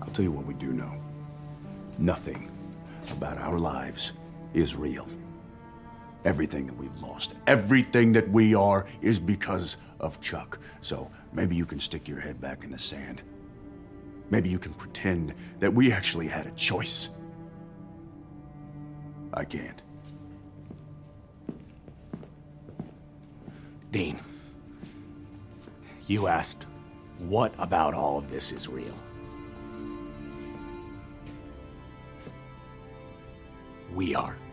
I'll tell you what we do know. Nothing about our lives is real. Everything that we've lost, everything that we are, is because of Chuck. So maybe you can stick your head back in the sand. Maybe you can pretend that we actually had a choice. I can't. Dean, you asked, what about all of this is real? We are.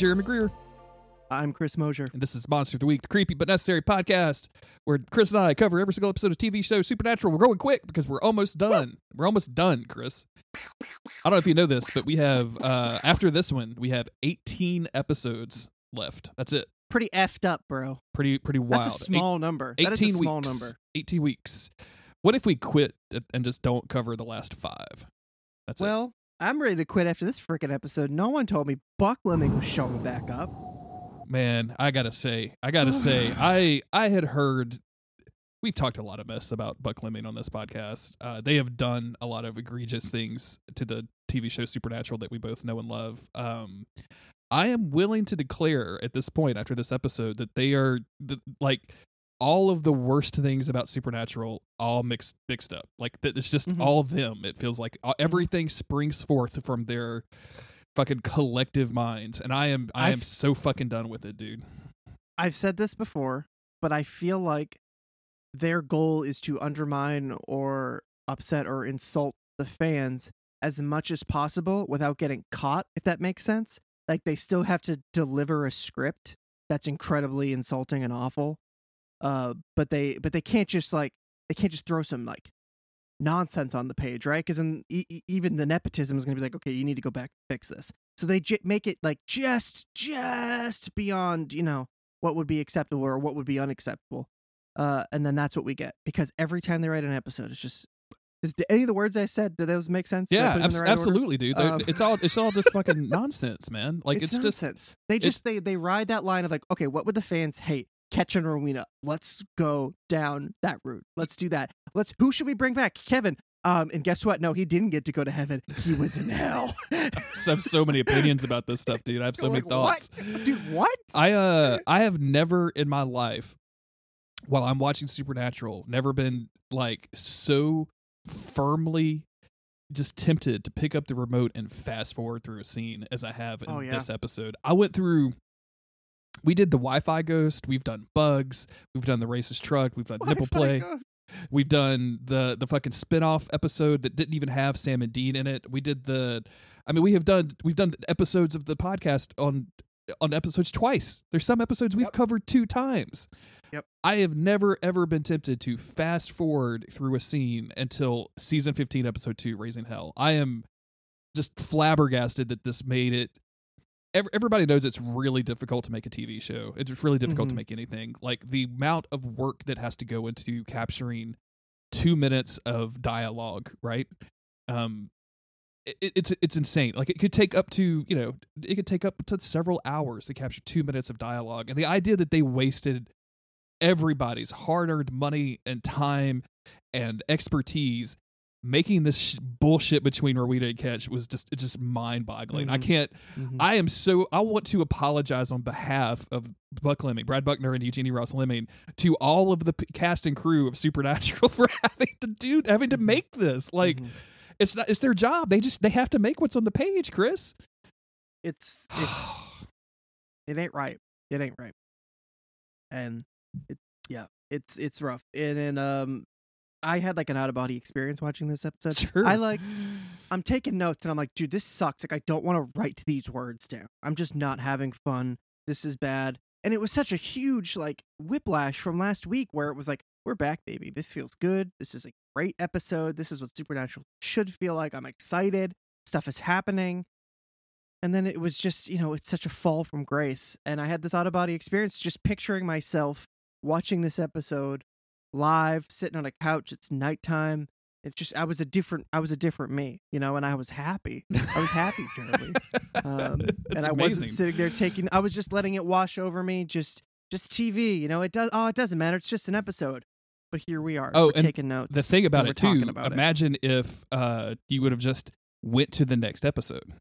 Jeremy Greer, I'm Chris Mosier. and this is Monster of the Week, the creepy but necessary podcast where Chris and I cover every single episode of TV show Supernatural. We're going quick because we're almost done. We're almost done, Chris. I don't know if you know this, but we have uh after this one, we have 18 episodes left. That's it. Pretty effed up, bro. Pretty pretty wild. That's a small number. Eight- That is a 18 small weeks. number. 18 weeks. What if we quit and- and just don't cover the last 5? That's it. Well, I'm ready to quit after this freaking episode. No one told me Buckleming was showing back up. man i gotta say i gotta say i i had heard we've talked a lot of mess about buckleming on this podcast uh, they have done a lot of egregious things to the tv show supernatural that we both know and love um i am willing to declare at this point after this episode that they are the, like all of the worst things about supernatural all mixed mixed up like that it's just Mhm. all of them it feels like uh, everything springs forth from their fucking collective minds and i am i am I've- so fucking done with it dude I've said this before, but I feel like their goal is to undermine or upset or insult the fans as much as possible without getting caught, if that makes sense. Like they still have to deliver a script that's incredibly insulting and awful. Uh but they but they can't just like they can't just throw some like nonsense on the page, right? Cuz then e- even the nepotism is going to be like, "Okay, you need to go back and fix this." So they j- make it like just just beyond, you know, what would be acceptable or what would be unacceptable. Uh, and then that's what we get because every time they write an episode, it's just. Is any of the words I said? Do those make sense? Yeah put them in abs- the right order? absolutely dude Um, it's all it's all just fucking nonsense man like it's, just nonsense. They just they they ride that line of like, okay, what would the fans hate? Ketch and Rowena. Let's go down that route. Let's do that. Let's. Who should we bring back? Kevin. Um, and guess what? No, he didn't get to go to heaven. He was in hell. I have so many opinions about this stuff dude i have so many Like, thoughts What? Dude, what? I uh I have never in my life while I'm watching Supernatural never been like so firmly just tempted to pick up the remote and fast forward through a scene as I have in Oh, yeah. this episode. I went through we did the Wi-Fi ghost, we've done bugs, we've done the racist truck, we've done nipple Wi-Fi play. go- We've done the the fucking spin-off episode that didn't even have Sam and Dean in it. We did the I mean we have done we've done episodes of the podcast on on episodes twice. There's some episodes we've Yep. covered two times. Yep. I have never ever been tempted to fast forward through a scene until season 15 episode 2 Raising Hell. I am just flabbergasted that this made it everybody knows it's really difficult to make a TV show. It's really difficult to Mhm. make anything. Like the amount of work that has to go into capturing two minutes of dialogue, right? Um, it, it's it's insane. Like it could take up to you know it could take up to several hours to capture two minutes of dialogue, and the idea that they wasted everybody's hard-earned money and time and expertise making this sh- bullshit between Rowena and Ketch was just it's just mind-boggling. I Mhm. can't. Mhm. I am so. I want to apologize on behalf of Buckleming, Brad Buckner, and Eugenie Ross-Leming to all of the p- cast and crew of Supernatural for having to do having to Mhm. make this. Like Mhm. it's not. It's their job. They just they have to make what's on the page, Chris. it's it's it ain't right. It ain't right. And it yeah, it's it's rough. And then um I had like an out of body experience watching this episode. sure. I like I'm taking notes and I'm like, dude, this sucks. Like I don't want to write these words down. I'm just not having fun. This is bad. And it was such a huge like whiplash from last week where it was like, we're back, baby. This feels good. This is a great episode. This is what Supernatural should feel like. I'm excited. Stuff is happening. And then it was just, you know, it's such a fall from grace. And I had this out of body experience just picturing myself watching this episode live, sitting on a couch. It's nighttime. It's just, I was a different, I was a different me, you know, and I was happy. I was happy, Jeremy. Um, and I amazing. wasn't sitting there taking, I was just letting it wash over me. Just, just TV, you know, it does, oh, it doesn't matter. It's just an episode. But here we are. Oh, taking notes. the thing about it too. about it. imagine if uh you would have just went to the next episode,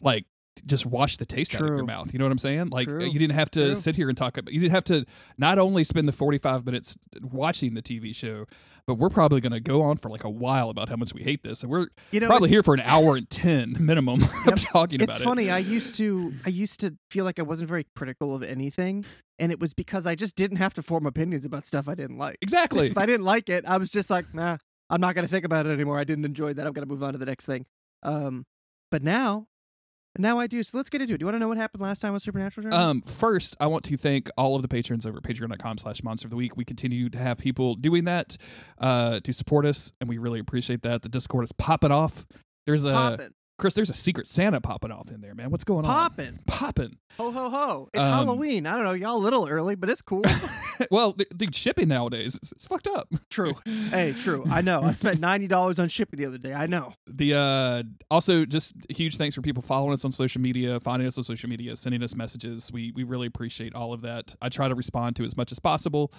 like just wash the taste out of your mouth. You know what I'm saying? Like True. you didn't have to True. sit here and talk about. You didn't have to not only spend the 45 minutes watching the TV show, but we're probably going to go on for like a while about how much we hate this, and we're You know, probably here for an hour and ten minimum Yep. talking it's about it. funny i used to i used to feel like i wasn't very critical of anything and it was because i just didn't have to form opinions about stuff i didn't like Exactly. if i didn't like it i was just like nah i'm not going to think about it anymore i didn't enjoy that i'm going to move on to the next thing um but now now i do so let's get into it do you want to know what happened last time with supernatural? Um, first, I want to thank all of the patrons over at patreon.com slash monster of the week. We continue to have people doing that uh, to support us, and we really appreciate that. The Discord is popping off. There's a Chris, there's a secret Santa popping off in there, man. What's going on? popping Popping. ho ho ho it's Um, halloween i don't know y'all a little early but it's cool well, th- dude, shipping nowadays it's, it's fucked up. true hey true i know i spent $90 on shipping the other day i know The uh also just huge thanks for people following us on social media, finding us on social media, sending us messages. We we really appreciate all of that. I try to respond to as much as possible.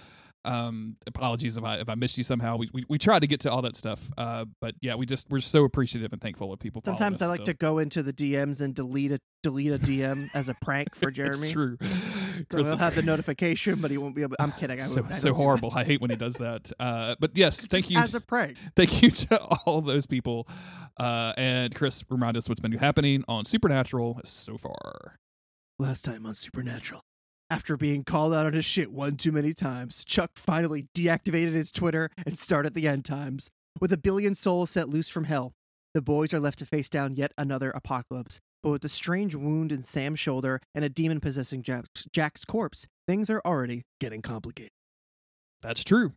Um apologies if I if I missed you somehow. We we, we try to get to all that stuff. Uh but yeah, we just we're so appreciative and thankful of people Sometimes I like still. to go into the DMs and delete a delete a DM as a prank for Jeremy. It's true. So he'll have the notification, but he won't be able. I'm kidding. I so I so horrible. I hate when he does that. Uh, but yes, thank Just you, as a prank. thank you to all those people. Uh, and Chris, remind us what's been happening on Supernatural so far. Last time on Supernatural, after being called out on his shit one too many times, Chuck finally deactivated his Twitter and started the end times. With a billion souls set loose from hell, the boys are left to face down yet another apocalypse. But with a strange wound in Sam's shoulder and a demon possessing Jack's, Jack's corpse, things are already getting complicated. That's true.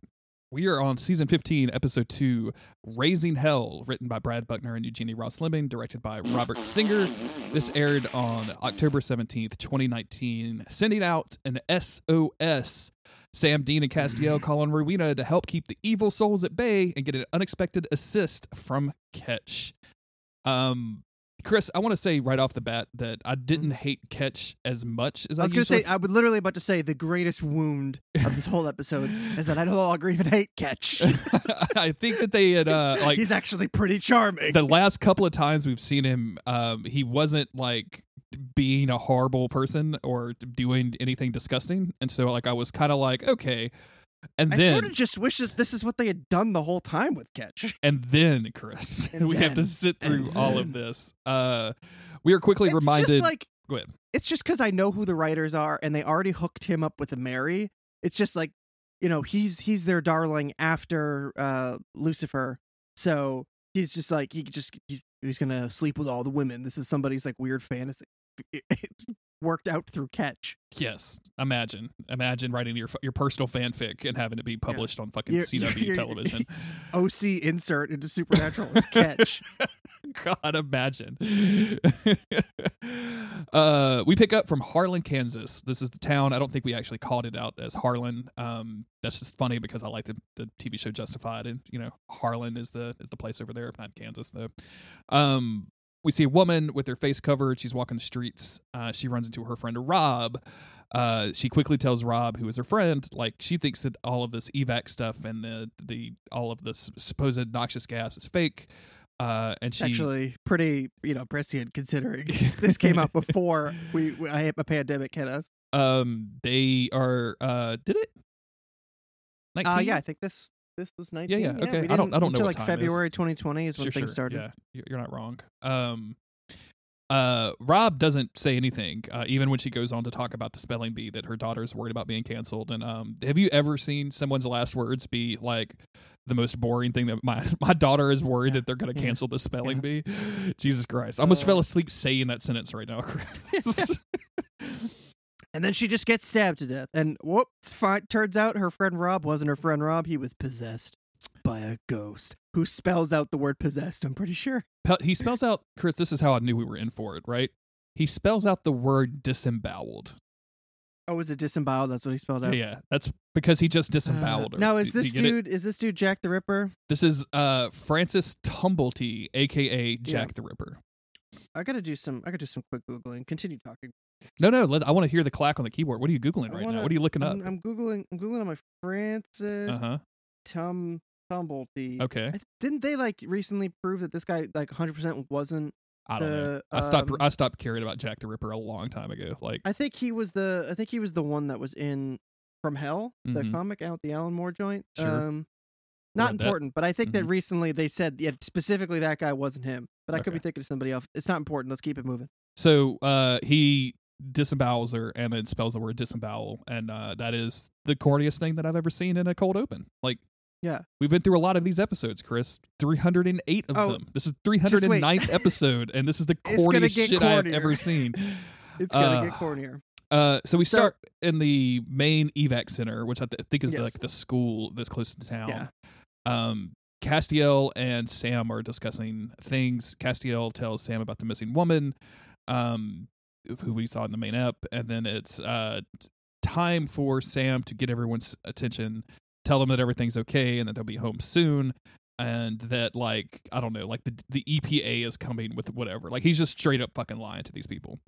We are on season 15, episode 2, Raising Hell, written by Brad Buckner and Eugenie Ross-Leming, directed by Robert Singer. This aired on October 17th, 2019, sending out an SOS. Sam Dean and Castiel call on Rowena to help keep the evil souls at bay and get an unexpected assist from Ketch. Um, Chris, I want to say right off the bat that I didn't hate Ketch as much as I, I was going to say, I was literally about to say the greatest wound of this whole episode is that I no longer even hate Ketch. I think that they had uh like He's actually pretty charming. the last couple of times we've seen him, um, he wasn't like being a horrible person or doing anything disgusting, and so like I was kind of like okay, and I then sort of just wish this, is what they had done the whole time with Ketch. and then Chris, And we have to sit through all of this. Uh, we are quickly It's reminded. just like Go ahead. it's just because I know who the writers are and they already hooked him up with a Mary. It's just like, you know, he's he's their darling after uh Lucifer. So he's just like he just he's, he's gonna sleep with all the women. This is somebody's like weird fantasy. worked out through Ketch. Yes, imagine, imagine writing your your personal fanfic and having it be published on fucking Your- CW your- television. OC insert into Supernatural is Ketch. God, imagine. uh, we pick up from Harlan, Kansas. This is the town. I don't think we actually called it out as Harlan. Um, that's just funny because I like the, the TV show Justified, and you know Harlan is the is the place over there, not Kansas though. Um, we see a woman with her face covered. She's walking the streets. Uh, she runs into her friend Rob. Uh, she quickly tells Rob, who is her friend, like she thinks that all of this evac stuff and the the all of this supposed noxious gas is fake. Uh, and she Actually, pretty you know prescient considering this came out before we, we I, a pandemic hit us. um they are uh did it 19 Uh, yeah, I think this this was nineteen. yeah, yeah, okay. I don't- I don't know until like time it is. February 2020 is when Sure, things sure. started. yeah you- you're not wrong um uh rob doesn't say anything uh, even when she goes on to talk about the spelling bee that her daughter's worried about being canceled and um have you ever seen someone's last words be like the most boring thing that my my daughter is worried Yeah, that they're going to yeah, cancel the spelling bee jesus christ i almost Uh, fell asleep saying that sentence right now Chris. And then she just gets stabbed to death. And whoops, fine. turns out her friend Rob wasn't her friend Rob. He was possessed by a ghost who spells out the word possessed, I'm pretty sure. He spells out chris this is how i knew we were in for it right he spells out the word disemboweled Oh, is it disemboweled? That's what he spelled out. yeah, yeah that's because he just Uh, disemboweled her now, is do this get dude, is this dude Jack the Ripper? This is uh Francis Tumblety, aka Jack the Ripper. I gotta do some, I gotta do some quick Googling. Continue talking. No, no, let, I want to hear the clack on the keyboard. What are you googling I right now? wanna- What are you looking up? I'm, I'm Googling, I'm Googling on my Francis Uh huh. Tum, Tumblety. Okay. Th- Didn't they like recently prove that this guy like 100% wasn't I don't know. the, I stopped. um, I stopped caring about Jack the Ripper a long time ago. Like, I think he was the I think he was the one that was in From Hell, the Mhm. comic out the Alan Moore joint. Sure. Um not Read that. important, but I think that Mhm. recently they said yeah, specifically that guy wasn't him. But I could be thinking of somebody else. It's not important. Let's keep it moving. so uh, he disembowels her and then spells the word disembowel, and uh, that is the corniest thing that I've ever seen in a cold open. Like, Yeah. we've been through a lot of these episodes, Chris. Three hundred and eight of Oh, them. This is three hundred and ninth episode, and this is the corniest shit I have ever seen. It's gonna Uh, get cornier. Uh, so we So- start in the main evac center, which I th- think is the, like the school that's close to town. Yeah. Um, Castiel and Sam are discussing things. Castiel tells Sam about the missing woman, um, who we saw in the main ep, and then it's uh time for Sam to get everyone's attention, tell them that everything's okay and that they'll be home soon. And that, like, I don't know, like the the EPA is coming with whatever. Like, he's just straight up fucking lying to these people.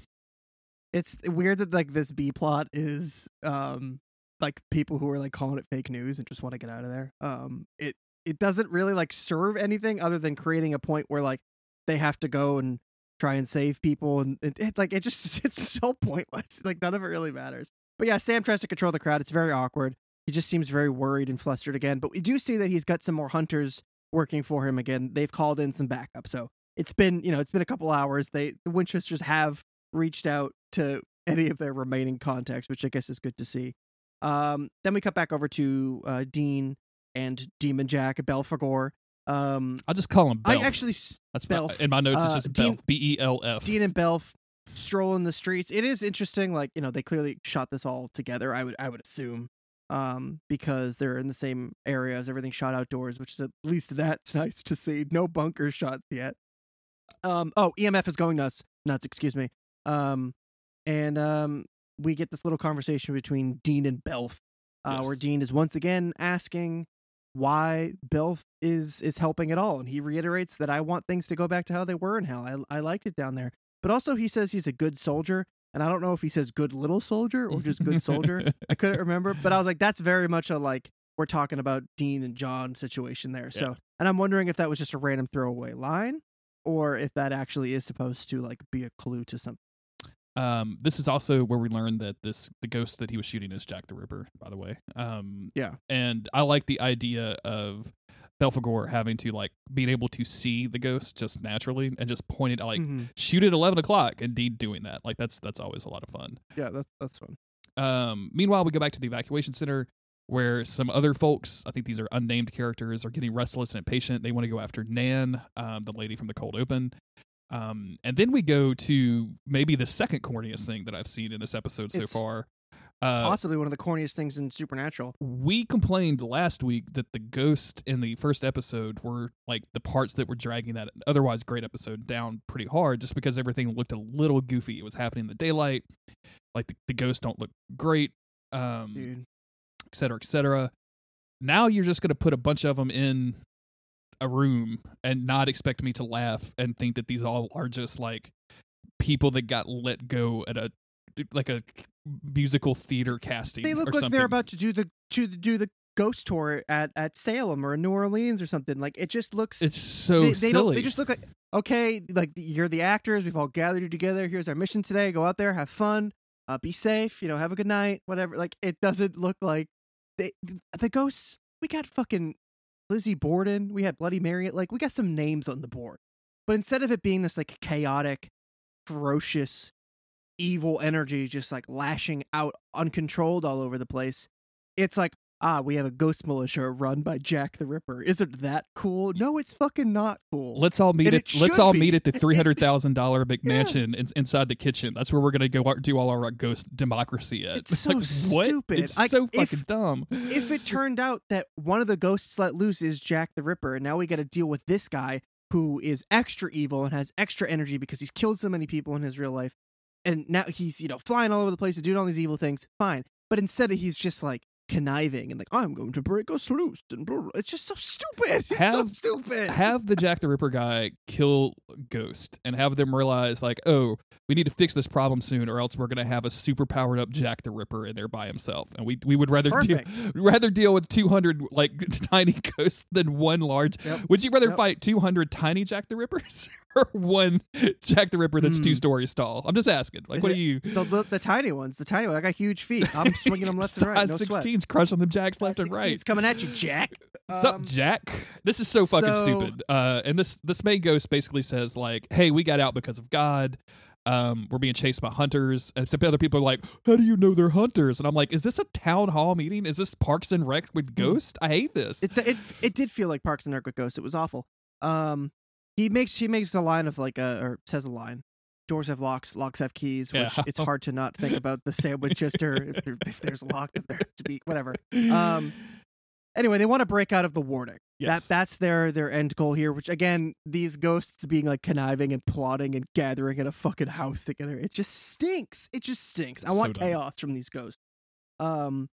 It's weird that like this B plot is um like people who are like calling it fake news and just want to get out of there. Um it it doesn't really like serve anything other than creating a point where like they have to go and try and save people and it, it like it just it's so pointless. Like none of it really matters. But yeah, Sam tries to control the crowd. It's very awkward. He just seems very worried and flustered again. But we do see that he's got some more hunters working for him again. They've called in some backup. So it's been, you know, it's been a couple hours. They the Winchesters have reached out to any of their remaining contacts, which I guess is good to see. Um, then we cut back over to uh, Dean and Demon Jack Belphegor. Um, I'll just call him Belf. I actually s- That's my, Belf. in my notes. It's Uh, just Dean- Belf. B E L F. Dean and Belf strolling the streets. It is interesting. Like you know, they clearly shot this all together. I would I would assume, um, because they're in the same areas. Everything shot outdoors, which is at least that's nice to see. No bunker shots yet. Um. Oh, EMF is going nuts. Nuts. Excuse me. Um, and um, we get this little conversation between Dean and Belf, uh, where Dean is once again asking why Belf is is helping at all, and he reiterates that I want things to go back to how they were in hell. I I liked it down there, but also he says he's a good soldier, and I don't know if he says good little soldier or just good soldier. I couldn't remember, but I was like, that's very much a like we're talking about Dean and John situation there. So, and I'm wondering if that was just a random throwaway line, or if that actually is supposed to like be a clue to something. Um, this is also where we learned that this the ghost that he was shooting is Jack the Ripper. By the way. Um, Yeah. and I like the idea of Belphegor having to like being able to see the ghost just naturally and just point it like Mhm. shoot at eleven o'clock. Indeed, doing that like that's that's always a lot of fun. Yeah, that's that's fun. Um, meanwhile, we go back to the evacuation center where some other folks, I think these are unnamed characters, are getting restless and impatient. They want to go after Nan, um, the lady from the cold open. Um, and then we go to maybe the second corniest thing that I've seen in this episode so It's far. Uh, Possibly one of the corniest things in Supernatural. we complained last week that the ghost in the first episode were like the parts that were dragging that otherwise great episode down pretty hard just because everything looked a little goofy. It was happening in the daylight. Like the, the ghosts don't look great, um, Dude. et cetera, et cetera. Now you're just going to put a bunch of them in a room and not expect me to laugh and think that these all are just like people that got let go at a like a musical theater casting. They look like something. they're about to do the to do the ghost tour at at Salem or New Orleans or something. Like it just looks It's so they, they silly. don't they just look like okay, like you're the actors, we've all gathered together. Here's our mission today. Go out there, have fun, uh, be safe, you know, have a good night, whatever. Like it doesn't look like they the ghosts we got fucking Lizzie Borden, we had Bloody Mary, like we got some names on the board. But instead of it being this like chaotic, ferocious, evil energy just like lashing out uncontrolled all over the place, it's like, ah, we have a ghost militia run by Jack the Ripper. Isn't that cool? No, it's fucking not cool. Let's all meet And at let's all be. meet at the three hundred thousand dollar big Yeah. mansion in, inside the kitchen. That's where we're gonna go do all our ghost democracy at. It's so like, stupid. It's Like, so if- fucking dumb. if it turned out that one of the ghosts let loose is Jack the Ripper, and now we got to deal with this guy who is extra evil and has extra energy because he's killed so many people in his real life, and now he's you know flying all over the place and doing all these evil things. Fine, but instead he's just like conniving and like I'm going to break us loose and blah, blah. it's just so stupid. It's have, so stupid. have the Jack the Ripper guy kill Ghost and have them realize like, oh, we need to fix this problem soon, or else we're gonna have a super powered up Jack the Ripper in there by himself, and we we would rather deal, rather deal with 200 like tiny ghosts than one large. Yep. Would you rather yep. fight 200 tiny Jack the Rippers or one Jack the Ripper that's mm. two stories tall? I'm just asking. Like, what do you? The, the, the, tiny ones, the tiny ones. I got huge feet. I'm swinging them left and right. No 16 dudes crushing them jacks left and right. It's coming at you, Jack. What's um, up, Jack? This is so fucking so, stupid. Uh, and this this main ghost basically says like, "Hey, we got out because of God." Um, we're being chased by hunters. And some other people are like, How do you know they're hunters? And I'm like, Is this a town hall meeting? Is this Parks and Rec with hmm. Ghost? I hate this. It, it, it did feel like Parks and Rec with Ghost. It was awful. Um, he makes he makes a line of like a, or says a line Doors have locks, locks have keys. Which Yeah. it's hard to not think about the sandwich Chester if, there, if there's a lock there to be whatever. Um, Anyway, they want to break out of the warning. yes. That that's their their end goal here. Which again, these ghosts being like conniving and plotting and gathering in a fucking house together. It just stinks. It just stinks. I So want dumb. chaos from these ghosts. Um.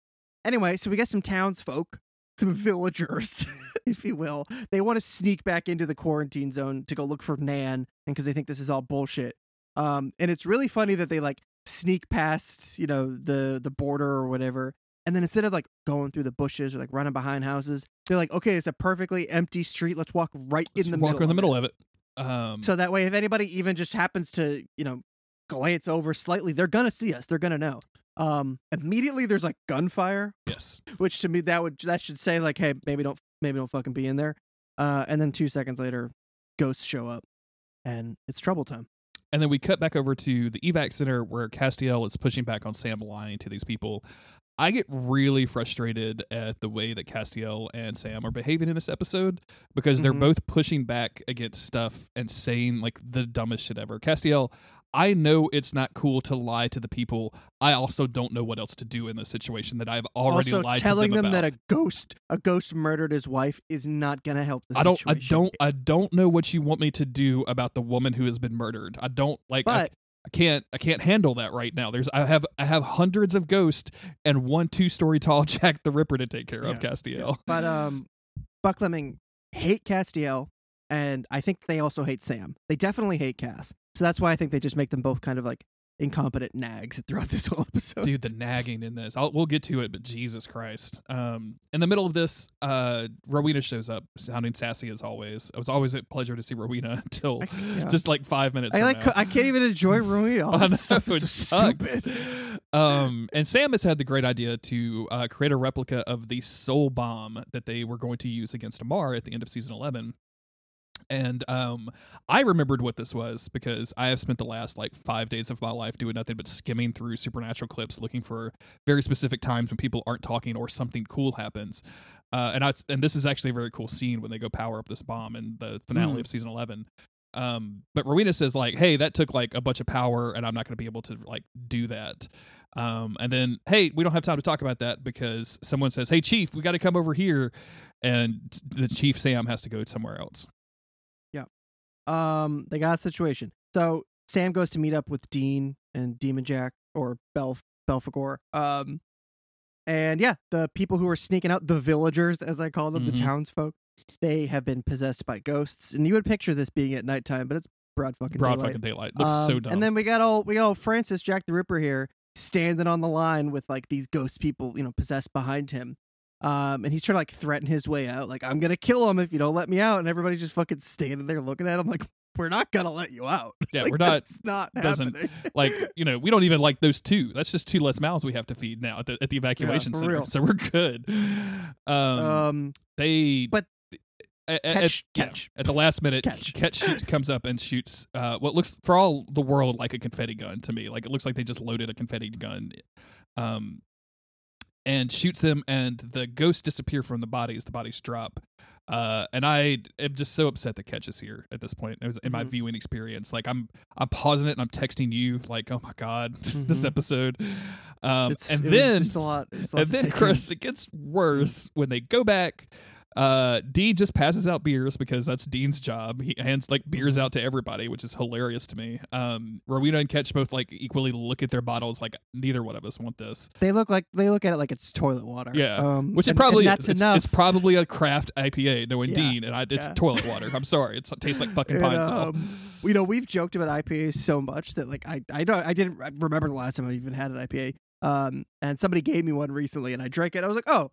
Anyway, so we get some townsfolk, some villagers, if you will. They want to sneak back into the quarantine zone to go look for Nan, and because they think this is all bullshit. Um. And it's really funny that they like sneak past, you know, the the border or whatever. And then instead of like going through the bushes or like running behind houses, they're like, okay, it's a perfectly empty street. Let's walk right Let's in the walk middle. in the of middle it. of it. Um, So that way, if anybody even just happens to, you know, glance over slightly, they're gonna see us. They're gonna know. Um, immediately there's like gunfire, yes. which to me that would that should say like, hey, maybe don't maybe don't fucking be in there. Uh, and then two seconds later, ghosts show up, and it's trouble time. And then we cut back over to the evac center where Castiel is pushing back on Sam lying to these people. I get really frustrated at the way that Castiel and Sam are behaving in this episode because they're Mhm. both pushing back against stuff and saying like the dumbest shit ever. Castiel, I know it's not cool to lie to the people. I also don't know what else to do in this situation that I've already also, lied telling to them, them, that a ghost a ghost murdered his wife is not gonna help the I don't I don't I don't know what you want me to do about the woman who has been murdered. I don't like I, But I can't I can't handle that right now. There's I have I have hundreds of ghosts and one two story tall Jack the Ripper to take care of, Yeah, Castiel. But um, Buckleming hate Castiel, and I think they also hate Sam. They definitely hate Cass. So that's why I think they just make them both kind of like incompetent nags throughout this whole episode. Dude, the nagging in this. I'll, we'll get to it, but Jesus Christ. Um, in the middle of this, uh, Rowena shows up, sounding sassy as always. It was always a pleasure to see Rowena until yeah. just like five minutes. I like. now. I can't even enjoy Rowena. All this stuff is so sucks. stupid. Um, and Sam has had the great idea to uh, create a replica of the soul bomb that they were going to use against Amara at the end of season 11. And um, I remembered what this was because I have spent the last like five days of my life doing nothing but skimming through supernatural clips, looking for very specific times when people aren't talking or something cool happens. Uh, and I and this is actually a very cool scene when they go power up this bomb in the finale Mm. of season eleven. Um, but Rowena says like, "Hey, that took like a bunch of power, and I'm not going to be able to like do that." Um, and then, hey, we don't have time to talk about that because someone says, "Hey, Chief, we got to come over here," and the Chief Sam has to go somewhere else. Um, they got a situation. So Sam goes to meet up with Dean and Demon Jack or Belf Belphegor. Um, and yeah, the people who are sneaking out, the villagers, as I call them, Mhm. the townsfolk, they have been possessed by ghosts. And you would picture this being at nighttime, but it's broad fucking Broad daylight. fucking daylight looks so Um, dumb. And then we got all we got old Francis Jack the Ripper here standing on the line with like these ghost people, you know, possessed behind him. Um, and he's trying to like threaten his way out, like I'm gonna kill him if you don't let me out. And everybody's just fucking standing there looking at him like, we're not gonna let you out. yeah, Like, we're not That's not doesn't- happening. like you know we don't even like those two. That's just two less mouths we have to feed now at the at the evacuation for center. real. So we're good. Um, Um, they but at, at- Ketch, yeah, Ketch. at the last minute, Ketch. Ketch, shoots, comes up and shoots uh, what looks for all the world like a confetti gun to me. Like it looks like they just loaded a confetti gun, um, and shoots them, and the ghosts disappear from the bodies. The bodies drop, uh, and I am just so upset that Ketch is here at this point in my Mhm. viewing experience. Like I'm, I'm pausing it and I'm texting you like, oh my god, this Mhm. epised. Um, and it then just a lot. a lot and then. Chris, it gets worse when they go back. Uh, Dean just passes out beers because that's Dean's job. He hands like beers out to everybody, which is hilarious to me. Um, Rowena and Ketch both like equally look at their bottles like neither one of us want this, they look like they look at it like it's toilet water. Yeah, um, which it and- probably and that's. It's, enough. it's probably a craft IPA, knowing Yeah, Dean, and I, it's yeah. toilet water. I'm sorry, it's, it tastes like fucking And, pine um, you know, we've joked about IPAs so much that like I I don't I didn't remember the last time I even had an IPA. Um, and somebody gave me one recently, and I drank it. I was like, oh,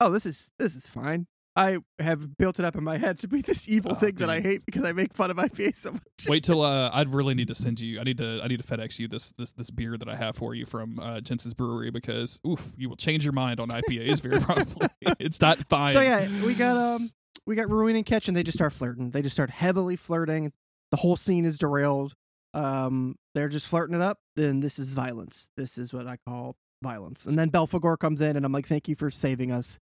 oh, this is this is fine. I have built it up in my head to be this evil Oh, thing that I hate because I make fun of IPA so much. Wait till uh, I'd really need to send you. I need to. I need to FedEx you this this this beer that I have for you from uh, Jensen's Brewery because oof, you will change your mind on IPAs very probably. it's not fine. So yeah, we got um we got Rowena and Ketch, and they just start flirting. They just start heavily flirting. The whole scene is derailed. Um, they're just flirting it up. Then this is violence. This is what I call violence. And then Belphegor comes in, and I'm like, thank you for saving us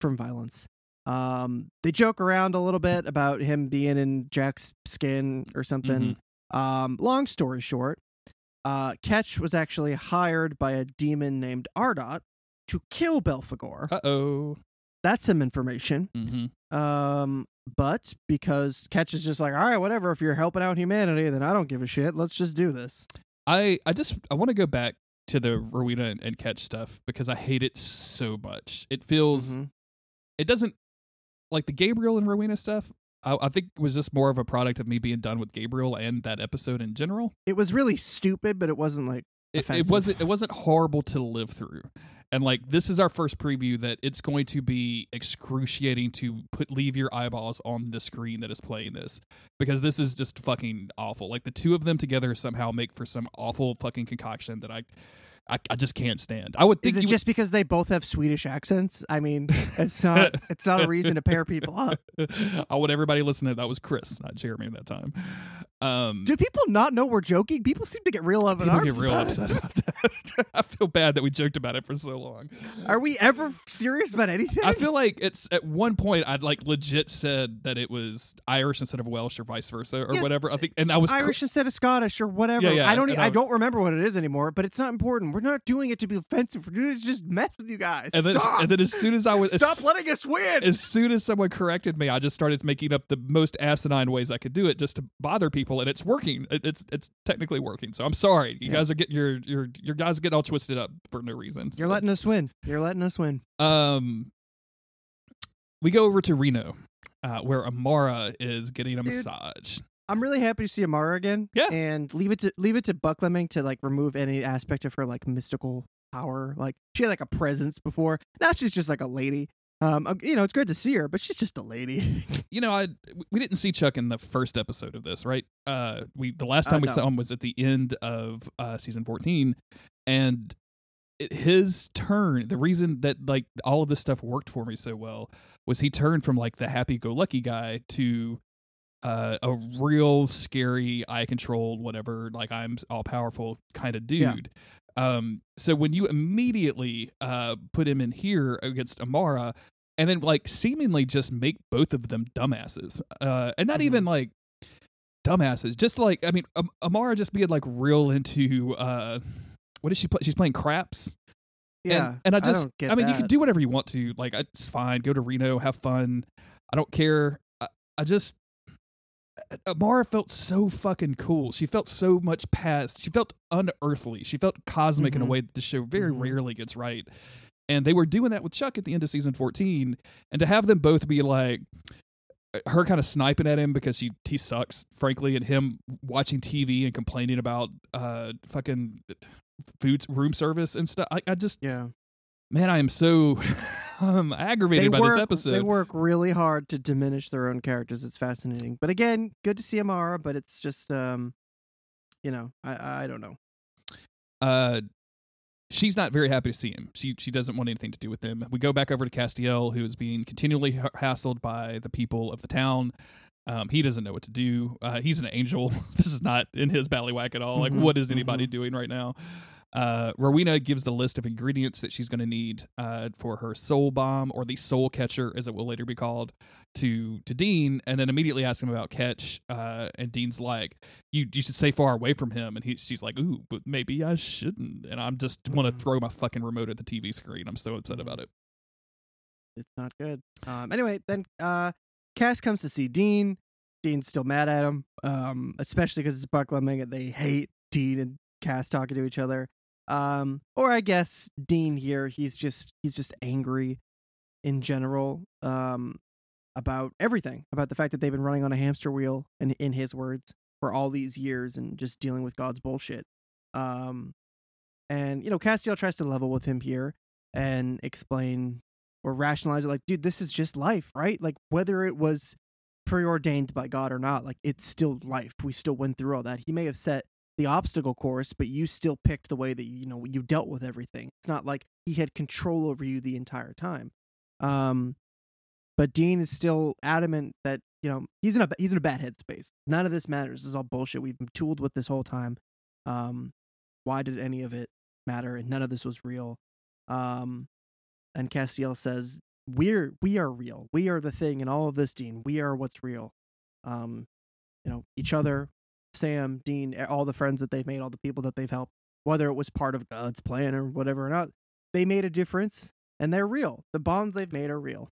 from violence. Um, they joke around a little bit about him being in Jack's skin or something. Um, long story short, uh, Ketch was actually hired by a demon named Ardat to kill Belphegor. Uh oh. That's some information. hmm Um, but because Ketch is just like, all right, whatever. If you're helping out humanity, then I don't give a shit. Let's just do this. I I just I want to go back to the Rowena and, and Ketch stuff because I hate it so much. It feels Mhm. it doesn't like the Gabriel and Rowena stuff. I, I think was just more of a product of me being done with Gabriel and that episode in general. It was really stupid, but it wasn't like it, it wasn't it wasn't horrible to live through and like this is our first preview that it's going to be excruciating to put leave your eyeballs on the screen that is playing this because this is just fucking awful like the two of them together somehow make for some awful fucking concoction that i i, I just can't stand i would think Is it just because they both have Swedish accents? I mean, it's not it's not a reason to pair people up. i want everybody listening that was chris not jeremy at that time um Do people not know we're joking? People seem to get real up in people arms get real about it. upset about that i feel bad that we joked about it for so long Are we ever serious about anything? I feel like it's at one point I'd like legit said that it was Irish instead of Welsh or vice versa or Yeah, whatever. I think, and I was Irish instead of Scottish or whatever. Yeah, yeah, I don't. e- I, I- don't remember what it is anymore. But it's not important. We're not doing it to be offensive. We're doing it to just mess with you guys. and then, Stop. and then as soon as I was Stop as, letting us win. as soon as someone corrected me, I just started making up the most asinine ways I could do it just to bother people, and it's working. It, it's it's technically working. So I'm sorry, you guys are getting your your your guys are getting all twisted up for no reason. You're So, letting us win. You're letting us win. um, we go over to Reno, uh, where Amara is getting a Dude. massage. I'm really happy to see Amara again. Yeah. And leave it to leave it to Buckleming to like remove any aspect of her like mystical power. Like she had like a presence before. Now she's just like a lady. Um, uh, you know, it's great to see her, but she's just a lady. you know, I we didn't see Chuck in the first episode of this, right? Uh, we the last Uh, time we no. saw him was at the end of uh season fourteen, and it, his turn. The reason that like all of this stuff worked for me so well was he turned from like the happy-go-lucky guy to uh, a real scary, eye controlled, whatever, like I'm all powerful kind of Yeah. Um, so when you immediately uh put him in here against Amara, and then like seemingly just make both of them dumbasses, uh, and not Mhm. even like dumbasses. Just like I mean, um, Amara just being like real into uh, what is she play? She's playing craps. Yeah, and, and I just, don't get I mean, you can do whatever you want to. Like, it's fine. Go to Reno, have fun. I don't care. I, I just, Amara felt so fucking cool. She felt so much past. She felt unearthly. She felt cosmic in a Mhm. way that the show very Mhm. rarely gets right. And they were doing that with Chuck at the end of season 14. And to have them both be like, her kind of sniping at him because she he sucks, frankly, and him watching TV and complaining about uh fucking food room service and stuff. I, I just Yeah, man, I am so um, aggravated they by work. this episode. They work really hard to diminish their own characters. It's fascinating, but again, good to see Amara. But it's just, um, you know, I I don't know. uh, she's not very happy to see him. She she doesn't want anything to do with him. We go back over to Castiel, who is being continually ha- hassled by the people of the town. Um, he doesn't know what to do. Uh, he's an angel. this is not in his ballywhack at all. Like, Mhm, what is anybody doing right now? Uh, Rowena gives the list of ingredients that she's going to need uh, for her soul bomb or the soul catcher, as it will later be called, to to Dean, and then immediately asks him about Ketch. Uh, and Dean's like, "You you should stay far away from him." And he, she's like, "Ooh, but maybe I shouldn't." And I'm just want to Mhm. throw my fucking remote at the TV screen. I'm so upset about it. It's not good. Um. Anyway, then uh, Cass comes to see Dean. Dean's still mad at him. Um. Especially because it's Buckleming and they hate Dean and Cass talking to each other. Um. Or I guess Dean here. He's just he's just angry in general. Um. About everything. About the fact that they've been running on a hamster wheel, and in his words, for all these years, and just dealing with God's bullshit. Um. And you know, Castiel tries to level with him here and explain or rationalize it like, dude, this is just life, right? Like whether it was preordained by God or not, like it's still life. We still went through all that. He may have set the obstacle course, but you still picked the way that you know you dealt with everything. It's not like he had control over you the entire time. Um but Dean is still adamant that, you know, he's in a he's in a bad headspace. None of this matters. This is all bullshit. We've been tooled with this whole time. Um why did any of it matter? And none of this was real. Um and Castiel says, "We're we are real. We are the thing in all of this, Dean. We are what's real. Um, you know, each other, Sam, Dean, all the friends that they've made, all the people that they've helped, whether it was part of God's plan or whatever or not, they made a difference, and they're real. The bonds they've made are real.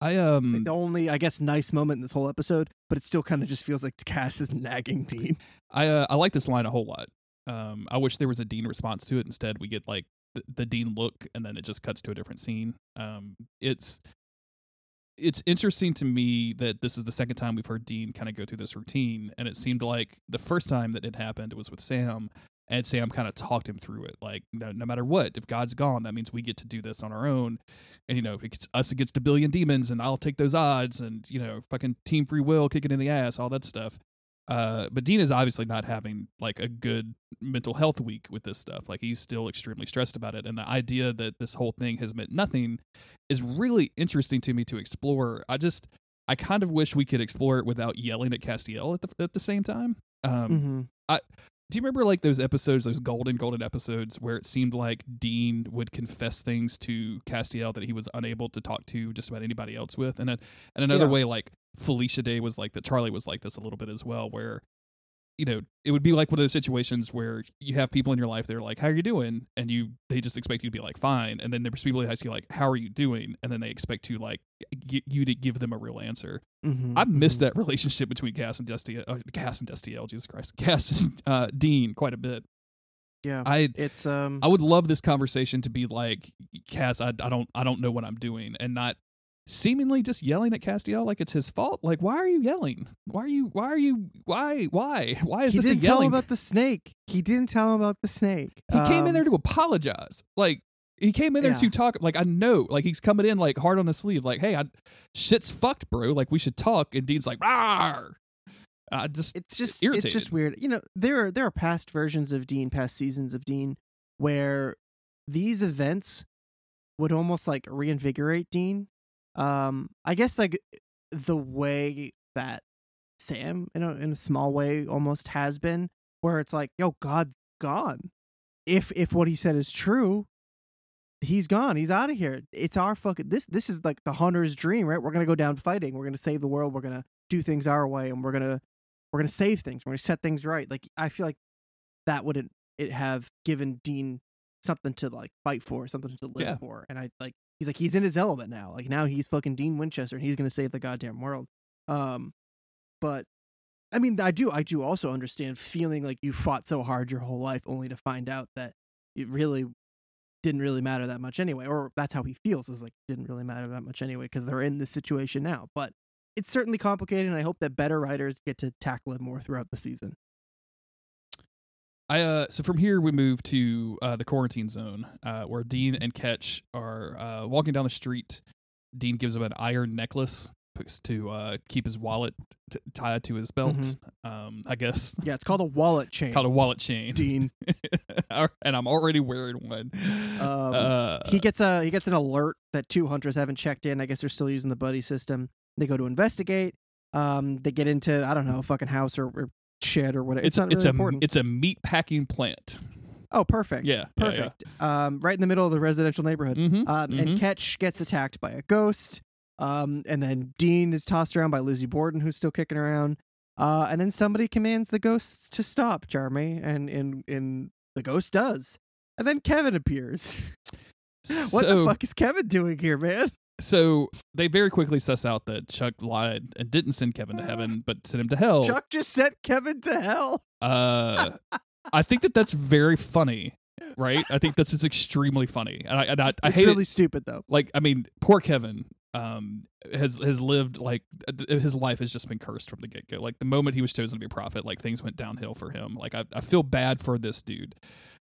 I um the only, I guess, nice moment in this whole episode, but it still kind of just feels like Cass is nagging Dean. I uh, I like this line a whole lot. Um, I wish there was a Dean response to it. Instead, we get like the, the Dean look, and then it just cuts to a different scene. Um, it's it's interesting to me that this is the second time we've heard Dean kind of go through this routine, and it seemed like the first time that it happened it was with Sam, and Sam kind of talked him through it. Like, no, no matter what, if God's gone, that means we get to do this on our own, and you know, it's us against a billion demons, and I'll take those odds, and you know, fucking team free will, kicking in the ass, all that stuff. Uh, but Dean is obviously not having like a good mental health week with this stuff. Like he's still extremely stressed about it, and the idea that this whole thing has meant nothing is really interesting to me to explore. I just, I kind of wish we could explore it without yelling at Castiel at the at the same time. Um, Mm-hmm. Do you remember like those episodes, those golden golden episodes where it seemed like Dean would confess things to Castiel that he was unable to talk to just about anybody else with, and then and another Yeah. way like Felicia Day was like that. Charlie was like this a little bit as well, where you know it would be like one of those situations where you have people in your life that are like, "How are you doing?" and you they just expect you to be like, "Fine," and then there's people that ask you like, "How are you doing?" and then they expect to like get you to give them a real answer. Mm-hmm. I missed that relationship between Cass and Dusty, uh, Cass and Destiel, Jesus Christ, Cass and uh, Dean quite a bit. Yeah, I it's um. I would love this conversation to be like Cass. I, I don't I don't know what I'm doing, and not seemingly just yelling at Castiel like it's his fault. Like why are you yelling? Why are you why are you why why why is this? he this didn't a tell him about the snake. He didn't tell him about the snake. he came in Um, there to apologize. Like he came in there Yeah. to talk. Like I know. Like he's coming in like hard on the sleeve. Like hey, I shit's fucked, bro. Like we should talk. And Dean's like, Rawr! I just it's just it's just weird. You know, there are there are past versions of Dean, past seasons of Dean, where these events would almost like reinvigorate Dean. Um, I guess like the way that Sam, in a in a small way, almost has been, where it's like, yo, God's gone. If if what he said is true, he's gone. He's out of here. It's our fucking this. This is like the hunter's dream, right? We're gonna go down fighting. We're gonna save the world. We're gonna do things our way, and we're gonna we're gonna save things, we're gonna set things right. Like I feel like that wouldn't it have given Dean something to like fight for, something to live Yeah. for. And I like he's like he's in his element now. Like now he's fucking Dean Winchester and he's gonna save the goddamn world. Um but I mean I do I do also understand feeling like you fought so hard your whole life only to find out that it really didn't really matter that much anyway. Or that's how he feels is like didn't really matter that much anyway, because they're in this situation now. But it's certainly complicated and I hope that better writers get to tackle it more throughout the season. I uh so from here we move to uh the quarantine zone uh where Dean and Ketch are uh walking down the street. Dean gives him an iron necklace to uh keep his wallet t- tied to his belt. Mhm. Um I guess Yeah, it's called a wallet chain. called a wallet chain. Dean. and I'm already wearing one. Um, uh, he gets a he gets an alert that two hunters haven't checked in. I guess they're still using the buddy system. They go to investigate. Um, they get into I don't know a fucking house or, or shed or whatever. It's, it's not it's really a important. it's a meat packing plant. oh, perfect. Yeah, yeah, yeah. perfect. Um, right in the middle of the residential neighborhood. Mm-hmm. Um, and Ketch gets attacked by a ghost. Um, and then Dean is tossed around by Lizzie Borden, who's still kicking around. Uh, and then somebody commands the ghosts to stop, Jeremy, and in and the ghost does. And then Kevin appears. what so, the fuck is Kevin doing here, man? So they very quickly suss out that Chuck lied and didn't send Kevin to heaven, but sent him to hell. Chuck just sent Kevin to hell. Uh, I think that that's very funny, right? I think that's just extremely funny, and I and I, I it's hate really it. stupid though. Like, I mean, poor Kevin um has has lived like his life has just been cursed from the get go. Like the moment he was chosen to be a prophet, like things went downhill for him. Like I I feel bad for this dude.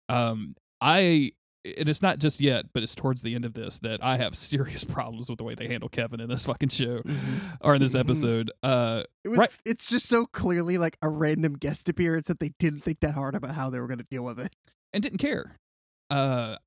Um, I and it's not just yet, but it's towards the end of this that I have serious problems with the way they handle Kevin in this fucking show or in this Mhm. episode. Uh, It was. Right. It's just so clearly like a random guest appearance that they didn't think that hard about how they were going to deal with it. and didn't care. Uh,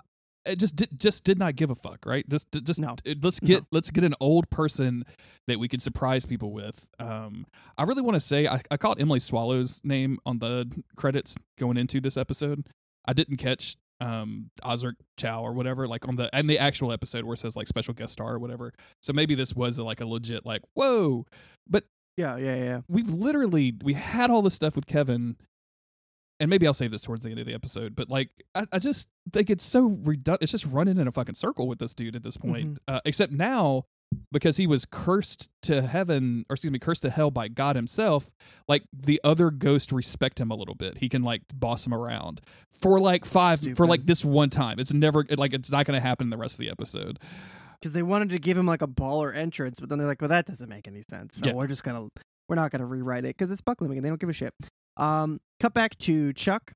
it just did, just did not give a fuck, right? Just just No. let's get let's get an old person that we can surprise people with. Um, I really want to say I, I caught Emily Swallow's name on the credits going into this episode. I didn't catch um Osric Chau or whatever like on the and the actual episode where it says like special guest star or whatever. So maybe this was like a legit like whoa, but Yeah, yeah, yeah. we've literally we had all this stuff with Kevin, and maybe I'll save this towards the end of the episode. But like, I, I just think it's so redundant. It's just running in a fucking circle with this dude at this point. Uh, except now, because he was cursed to heaven, or excuse me, cursed to hell by God Himself. Like the other ghosts respect him a little bit. He can like boss him around for like five for like this one time. It's never like it's not going to happen in the rest of the episode. Because they wanted to give him like a baller entrance, but then they're like, "Well, that doesn't make any sense. So Yeah. we're just gonna, we're not gonna rewrite it because it's Buckleming and they don't give a shit." Um, cut back to Chuck,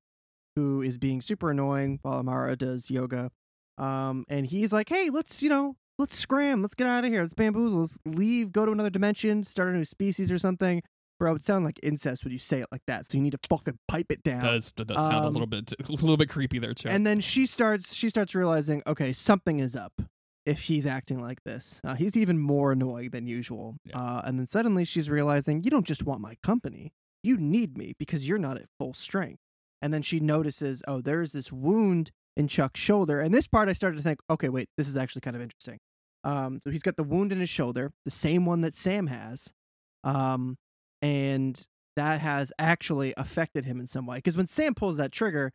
who is being super annoying while Amara does yoga. Um, and he's like, "Hey, let's you know, let's scram, let's get out of here, let's bamboozle, let's leave, go to another dimension, start a new species or something." Bro, it sounds like incest when you say it like that. So you need to fucking pipe it down. Does does sound a Um, little bit a little bit creepy there, Chuck. And then she starts she starts realizing, okay, something is up if he's acting like this. Uh, he's even more annoying than usual. Yeah. Uh, and then suddenly she's realizing, you don't just want my company. You need me because you're not at full strength. And then she notices, oh, there's this wound in Chuck's shoulder. And this part I started to think, okay, wait, this is actually kind of interesting. Um, so he's got the wound in his shoulder, the same one that Sam has. Um, and that has actually affected him in some way. Because when Sam pulls that trigger,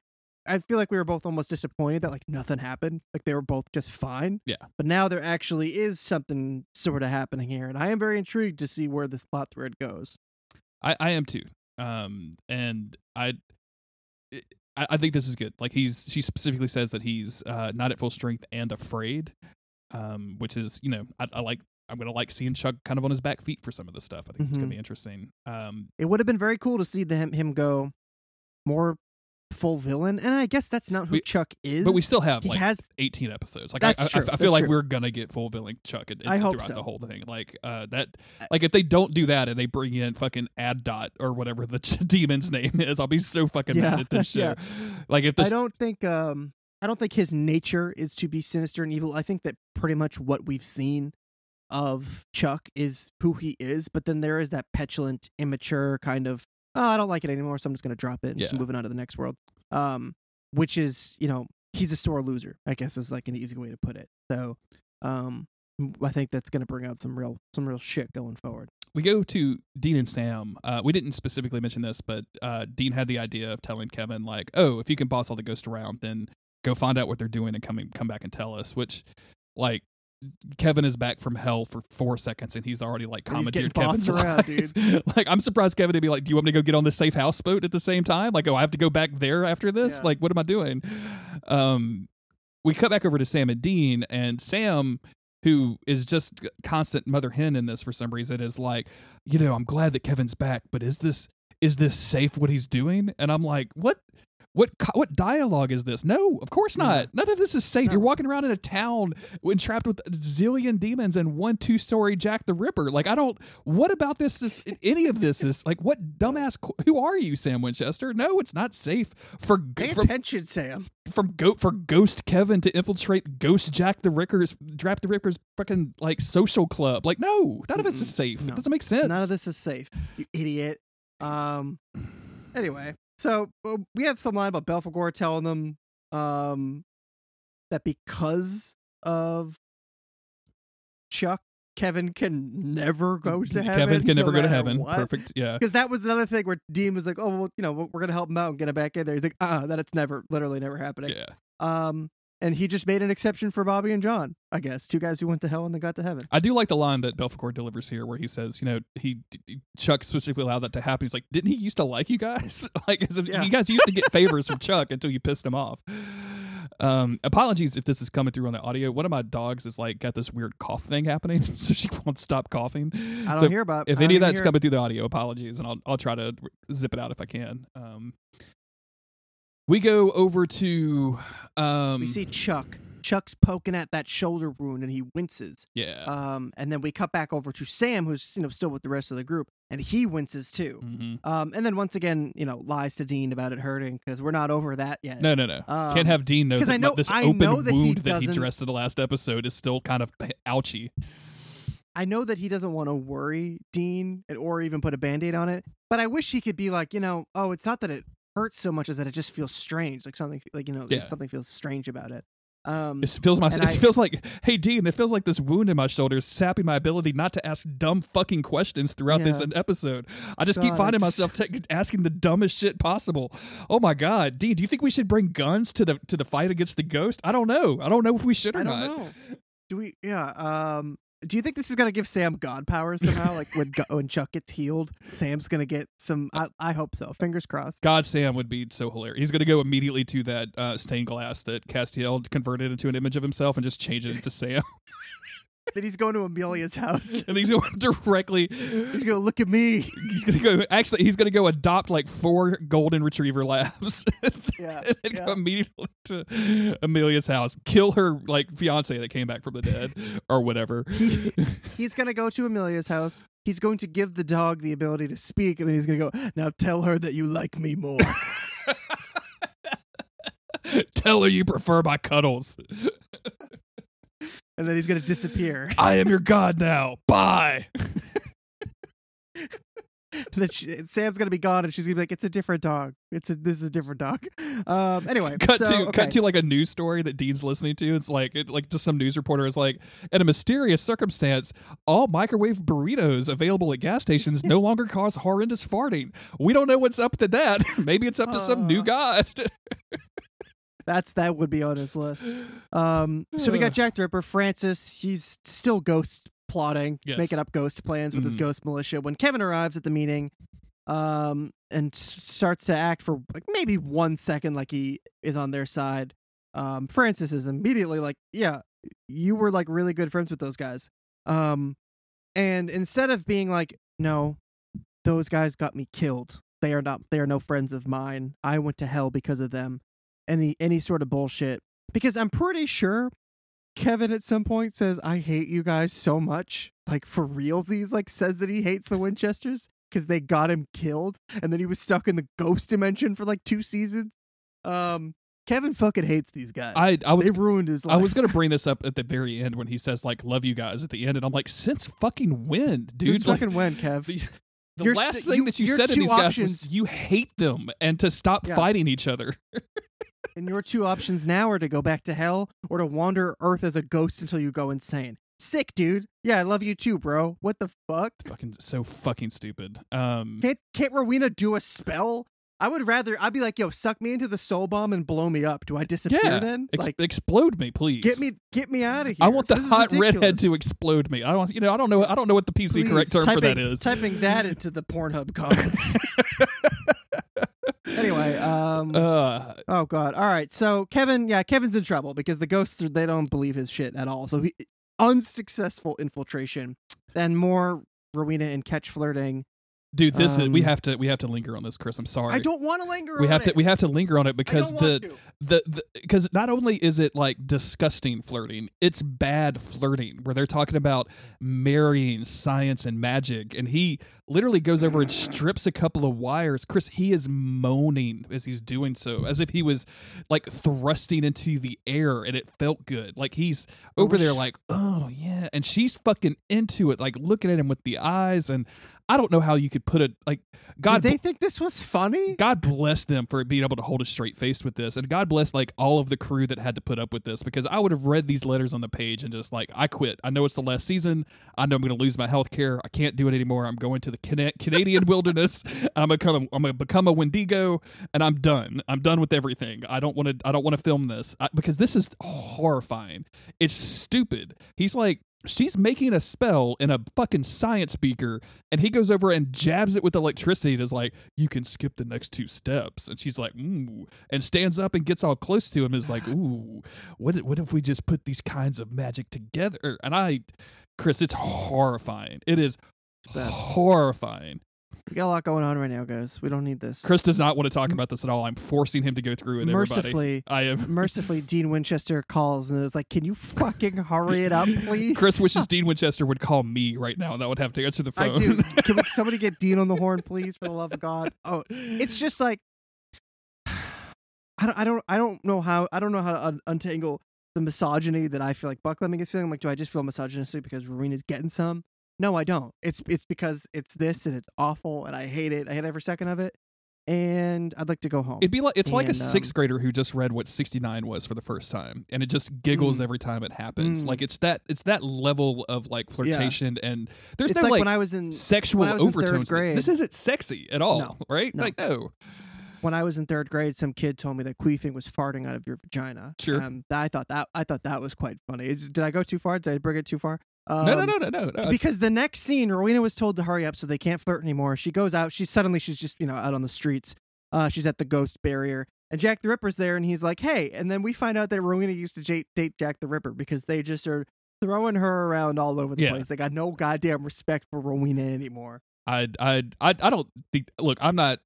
I feel like we were both almost disappointed that like nothing happened. Like they were both just fine. Yeah. But now there actually is something sort of happening here, and I am very intrigued to see where this plot thread goes. I, I am too. Um, and I, I, I think this is good. Like he's, she specifically says that he's uh, not at full strength and afraid, um, which is, you know, I, I like. I'm gonna like seeing Chuck kind of on his back feet for some of this stuff. I think it's gonna be interesting. Um, It would have been very cool to see the, him him go more full villain, and I guess that's not who We- Chuck is. but we still have he like has 18 episodes. Like I, I, I- feel that's like true. we're gonna get full villain Chuck in, in- I hope throughout so. the whole thing. Like uh, that, like if they don't do that and they bring in fucking Ardat or whatever the demon's name is, I'll be so fucking Yeah, mad at this show. yeah. Like if I don't think um I don't think his nature is to be sinister and evil. I think that pretty much what we've seen of Chuck is who he is, but then there is that petulant, immature kind of oh, I don't like it anymore, so I'm just gonna drop it and just moving on to the next world. Um, which is, you know, he's a sore loser, I guess is like an easy way to put it. So um I think that's going to bring out some real some real shit going forward. we go to Dean and Sam. Uh, we didn't specifically mention this, but uh, Dean had the idea of telling Kevin, like, "Oh, if you can boss all the ghosts around, then go find out what they're doing and come come back and tell us." Which, like, Kevin is back from hell for four seconds and he's already like And he's getting commandeered Kevin's around, like, I'm surprised Kevin to be like, "Do you want me to go get on the safe house boat at the same time?" Like, oh, I have to go back there after this. Yeah. Like, what am I doing? Um, we cut back over to Sam and Dean, and Sam who is just constant mother hen in this for some reason is like you know i'm glad that kevin's back but is this is this safe what he's doing and i'm like what what what dialogue is this no of course not none of this is safe No. you're walking around in a town entrapped with a zillion demons and one two-story jack the ripper like i don't what about this is any of this is like what dumbass who are you sam winchester no it's not safe for Pay from, attention, Sam. from go for Ghost Kevin to infiltrate Ghost Jack the Ricker's Drap the Ripper's fucking like social club. Like, no, none of this Mm-mm. safe. No. It doesn't make sense. None of this is safe, you idiot. Um. Anyway, so uh, we have some line about Belphegor telling them um that because of Chuck, Kevin can never go to heaven. Kevin can no never go to heaven. what. Perfect. Yeah. Because that was another thing where Dean was like, "Oh, well, you know, we're gonna help him out and get him back in there." He's like, "Uh, that it's never, literally never happening." Yeah. Um, and he just made an exception for Bobby and John, I guess, two guys who went to hell and then got to heaven. I do like the line that Belphegor delivers here, where he says, "You know, he Chuck specifically allowed that to happen." He's like, "Didn't he used to like you guys? like, as if Yeah. you guys used to get favors from Chuck until you pissed him off." Um, apologies if this is coming through on the audio. One of my dogs is like got this weird cough thing happening, so she won't stop coughing. I don't So hear about if any of that's coming through the audio, apologies, and I'll I'll try to zip it out if I can. Um, we go over to um, we see Chuck. Chuck's poking at that shoulder wound and he winces. yeah, Um, and then we cut back over to Sam, who's you know still with the rest of the group, and he winces too. Mhm. Um, and then once again, you know, lies to Dean about it hurting because we're not over that yet. no, no, no, Um, can't have Dean know 'cause that I know- this I open know that he wound that he dressed in the last episode is still kind of ouchy. I know that he doesn't want to worry Dean or even put a band-aid on it, but I wish he could be like, you know, oh, it's not that it hurts so much as that it just feels strange, like something like you know, Yeah. something feels strange about it. Um, It feels my. It I- feels like, hey Dean, it feels like this wound in my shoulder is sapping my ability not to ask dumb fucking questions throughout this episode. I just keep finding myself ta- asking the dumbest shit possible. Oh my god, Dean, do you think we should bring guns to the to the fight against the ghost? I don't know. I don't know if we should or I don't not. know. Do we? Yeah. Um. Do you think this is gonna give Sam God powers somehow? like when when Chuck gets healed, Sam's gonna get some. I, I hope so. Fingers crossed. God Sam would be so hilarious. He's gonna go immediately to that uh, stained glass that Castiel converted into an image of himself and just change it into Sam. Then he's going to Amelia's house. and he's going directly. He's gonna look at me. He's gonna go. Actually, he's gonna go adopt like four golden retriever labs. Yeah. and then yeah. go immediately to Amelia's house, kill her like fiance that came back from the dead or whatever. He- He's gonna go to Amelia's house. He's going to give the dog the ability to speak, and then he's gonna go. Now tell her that you like me more. Tell her you prefer my cuddles. And then he's gonna disappear. I am your god now. Bye. She, Sam's gonna be gone, and she's gonna be like, "It's a different dog. It's a this is a different dog." Um. Anyway, cut so, to okay. cut to like a news story that Dean's listening to. It's like it, like just some news reporter is like, in a mysterious circumstance, all microwave burritos available at gas stations no longer cause horrendous farting. We don't know what's up to that. Maybe it's up to some new god. That's that would be on his list. Um, so we got Jack the Ripper, Francis. He's still ghost plotting, Yes. making up ghost plans with his Mhm. ghost militia. When Kevin arrives at the meeting, um, and starts to act for like maybe one second like he is on their side, um, Francis is immediately like, "Yeah, you were like really good friends with those guys." Um, and instead of being like, "No, those guys got me killed. They are not. They are no friends of mine. I went to hell because of them." Any any sort of bullshit because I'm pretty sure Kevin at some point says I hate you guys so much like for realsies like says that he hates the Winchesters because they got him killed and then he was stuck in the ghost dimension for like two seasons. Um, Kevin fucking hates these guys. I I was they ruined his life. I was gonna bring this up at the very end when he says like "love you guys" at the end, and I'm like, since fucking when, dude? Dude, Like, fucking when, Kev. the, the last st- thing you- that you said to these guys was you hate them and to stop Yeah. fighting each other. And your two options now are to go back to hell or to wander Earth as a ghost until you go insane. Sick, dude. Yeah, I love you too, bro. What the fuck? Fucking so fucking stupid. Um, Can't can't Rowena do a spell? I would rather I'd be like, yo, suck me into the soul bomb and blow me up. Do I disappear yeah, then? ex- like explode me, please. get me get me out of here. I want the This hot redhead to explode me. I don't, you know, I don't know, I don't know what the PC correct Please, term typing, for that is. Typing that into the Pornhub comments. anyway, um uh, Oh god. All right. So Kevin, yeah, Kevin's in trouble because the ghosts are, they don't believe his shit at all. So he unsuccessful infiltration, then more Rowena and Ketch flirting. Dude, this is we Um, have to we have to linger on this, Chris. I'm sorry. I don't want to linger we on have to we have to linger on it because don't the the because not only is it like disgusting flirting, it's bad flirting where they're talking about marrying science and magic, and he literally goes over and strips a couple of wires. Chris, he is moaning as he's doing so, as if he was like thrusting into the air, and it felt good. Like he's over there, like oh yeah, and she's fucking into it, like looking at him with the eyes, and I don't know how you could put it like God. Did they think this was funny? God bless them for being able to hold a straight face with this, and God bless like all of the crew that had to put up with this because I would have read these letters on the page and just like I quit. I know it's the last season. I know I'm going to lose my health care. I can't do it anymore. I'm going to the Cana- Canadian wilderness. And I'm gonna become a, I'm going to become a Wendigo, and I'm done. I'm done with everything. I don't want to. I don't want to film this I, because this is horrifying. It's stupid. He's like. She's making a spell in a fucking science beaker, and he goes over and jabs it with electricity and is like, You can skip the next two steps. And she's like, Ooh, and stands up and gets all close to him, and is like, Ooh, what, if- what if we just put these kinds of magic together? And I, Chris, it's horrifying. It is horrifying. We got a lot going on right now, guys. We don't need this. Chris does not want to talk about this at all. I'm forcing him to go through it, everybody. mercifully, I am. mercifully, Dean Winchester calls and is like, "Can you fucking hurry it up, please?" Chris wishes Dean Winchester would call me right now, and I would have to answer the I phone. do. Can we, somebody get Dean on the horn, please, for the love of God? Oh, it's just like I don't, I don't, I don't know how, I don't know how to un- untangle the misogyny that I feel like Buckleming is feeling. I'm like, do I just feel misogynistic because Rowena's getting some? No, I don't. It's it's because it's this and it's awful and I hate it. I hate every second of it, and I'd like to go home. It'd be like it's like a And, sixth um, grader who just read what 69 was for the first time and it just giggles Mm. every time it happens. Mm. Like it's that it's that level of like flirtation and there's it's no like, like, when I was in sexual was in overtones. to this. grade- This isn't sexy at all, No. right? No. Like no. when I was in third grade, some kid told me that queefing was farting out of your vagina. Sure. Um, that, I thought that I thought that was quite funny. Is, did I go too far? Did I bring it too far? Um, no, no, no, no, no. Because the next scene, Rowena was told to hurry up so they can't flirt anymore. She goes out. She suddenly she's just you know out on the streets. Uh, she's at the ghost barrier, and Jack the Ripper's there, and he's like, "Hey!" And then we find out that Rowena used to j- date Jack the Ripper because they just are throwing her around all over the Yeah. place. They got no goddamn respect for Rowena anymore. I I I I don't think look, I'm not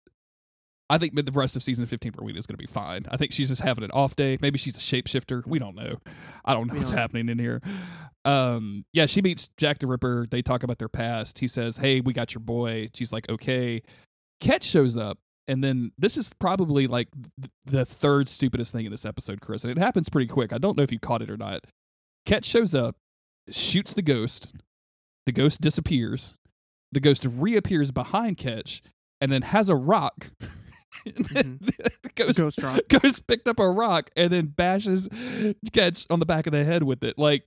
I think the rest of season 15 for Rowena is going to be fine. I think she's just having an off day. Maybe she's a shapeshifter. We don't know. I don't know We what's don't. happening in here. Um, yeah, she meets Jack the Ripper. They talk about their past. He says, "Hey, we got your boy." She's like, "Okay." Ketch shows up, and then this is probably like th- the third stupidest thing in this episode, Chris, and it happens pretty quick. I don't know if you caught it or not. Ketch shows up, shoots the ghost. The ghost disappears. The ghost reappears behind Ketch, and then has a rock. Mm-hmm. The ghost, Ghost rock. ghost picked up a rock and then bashes Ketch on the back of the head with it. Like,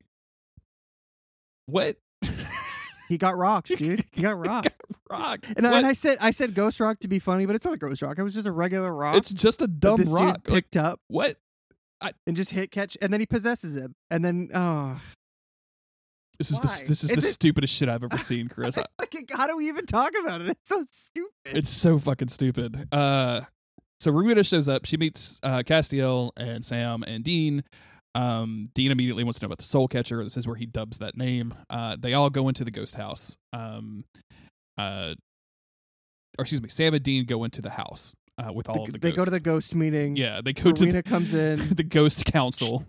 what? He got rocks, dude. He got rocked. rock. And, I- and I said I said ghost rock to be funny, but it's not a ghost rock. It was just a regular rock. it's just a dumb this rock. dude Like, picked up what? and just hit Ketch, and then he possesses him, and then oh, This is the this is Is the it- stupidest shit I've ever seen, Chris. Like how do we even talk about it? It's so stupid. It's so fucking stupid. Uh, so Rowena shows up. She meets uh, Castiel and Sam and Dean. Um, Dean immediately wants to know about the Soul Catcher. This is where he dubs that name. Uh, they all go into the ghost house. Um, uh, or excuse me, Sam and Dean go into the house uh, with all The- of the they go to the ghost meeting. yeah. They go Rowena to comes in. the ghost council.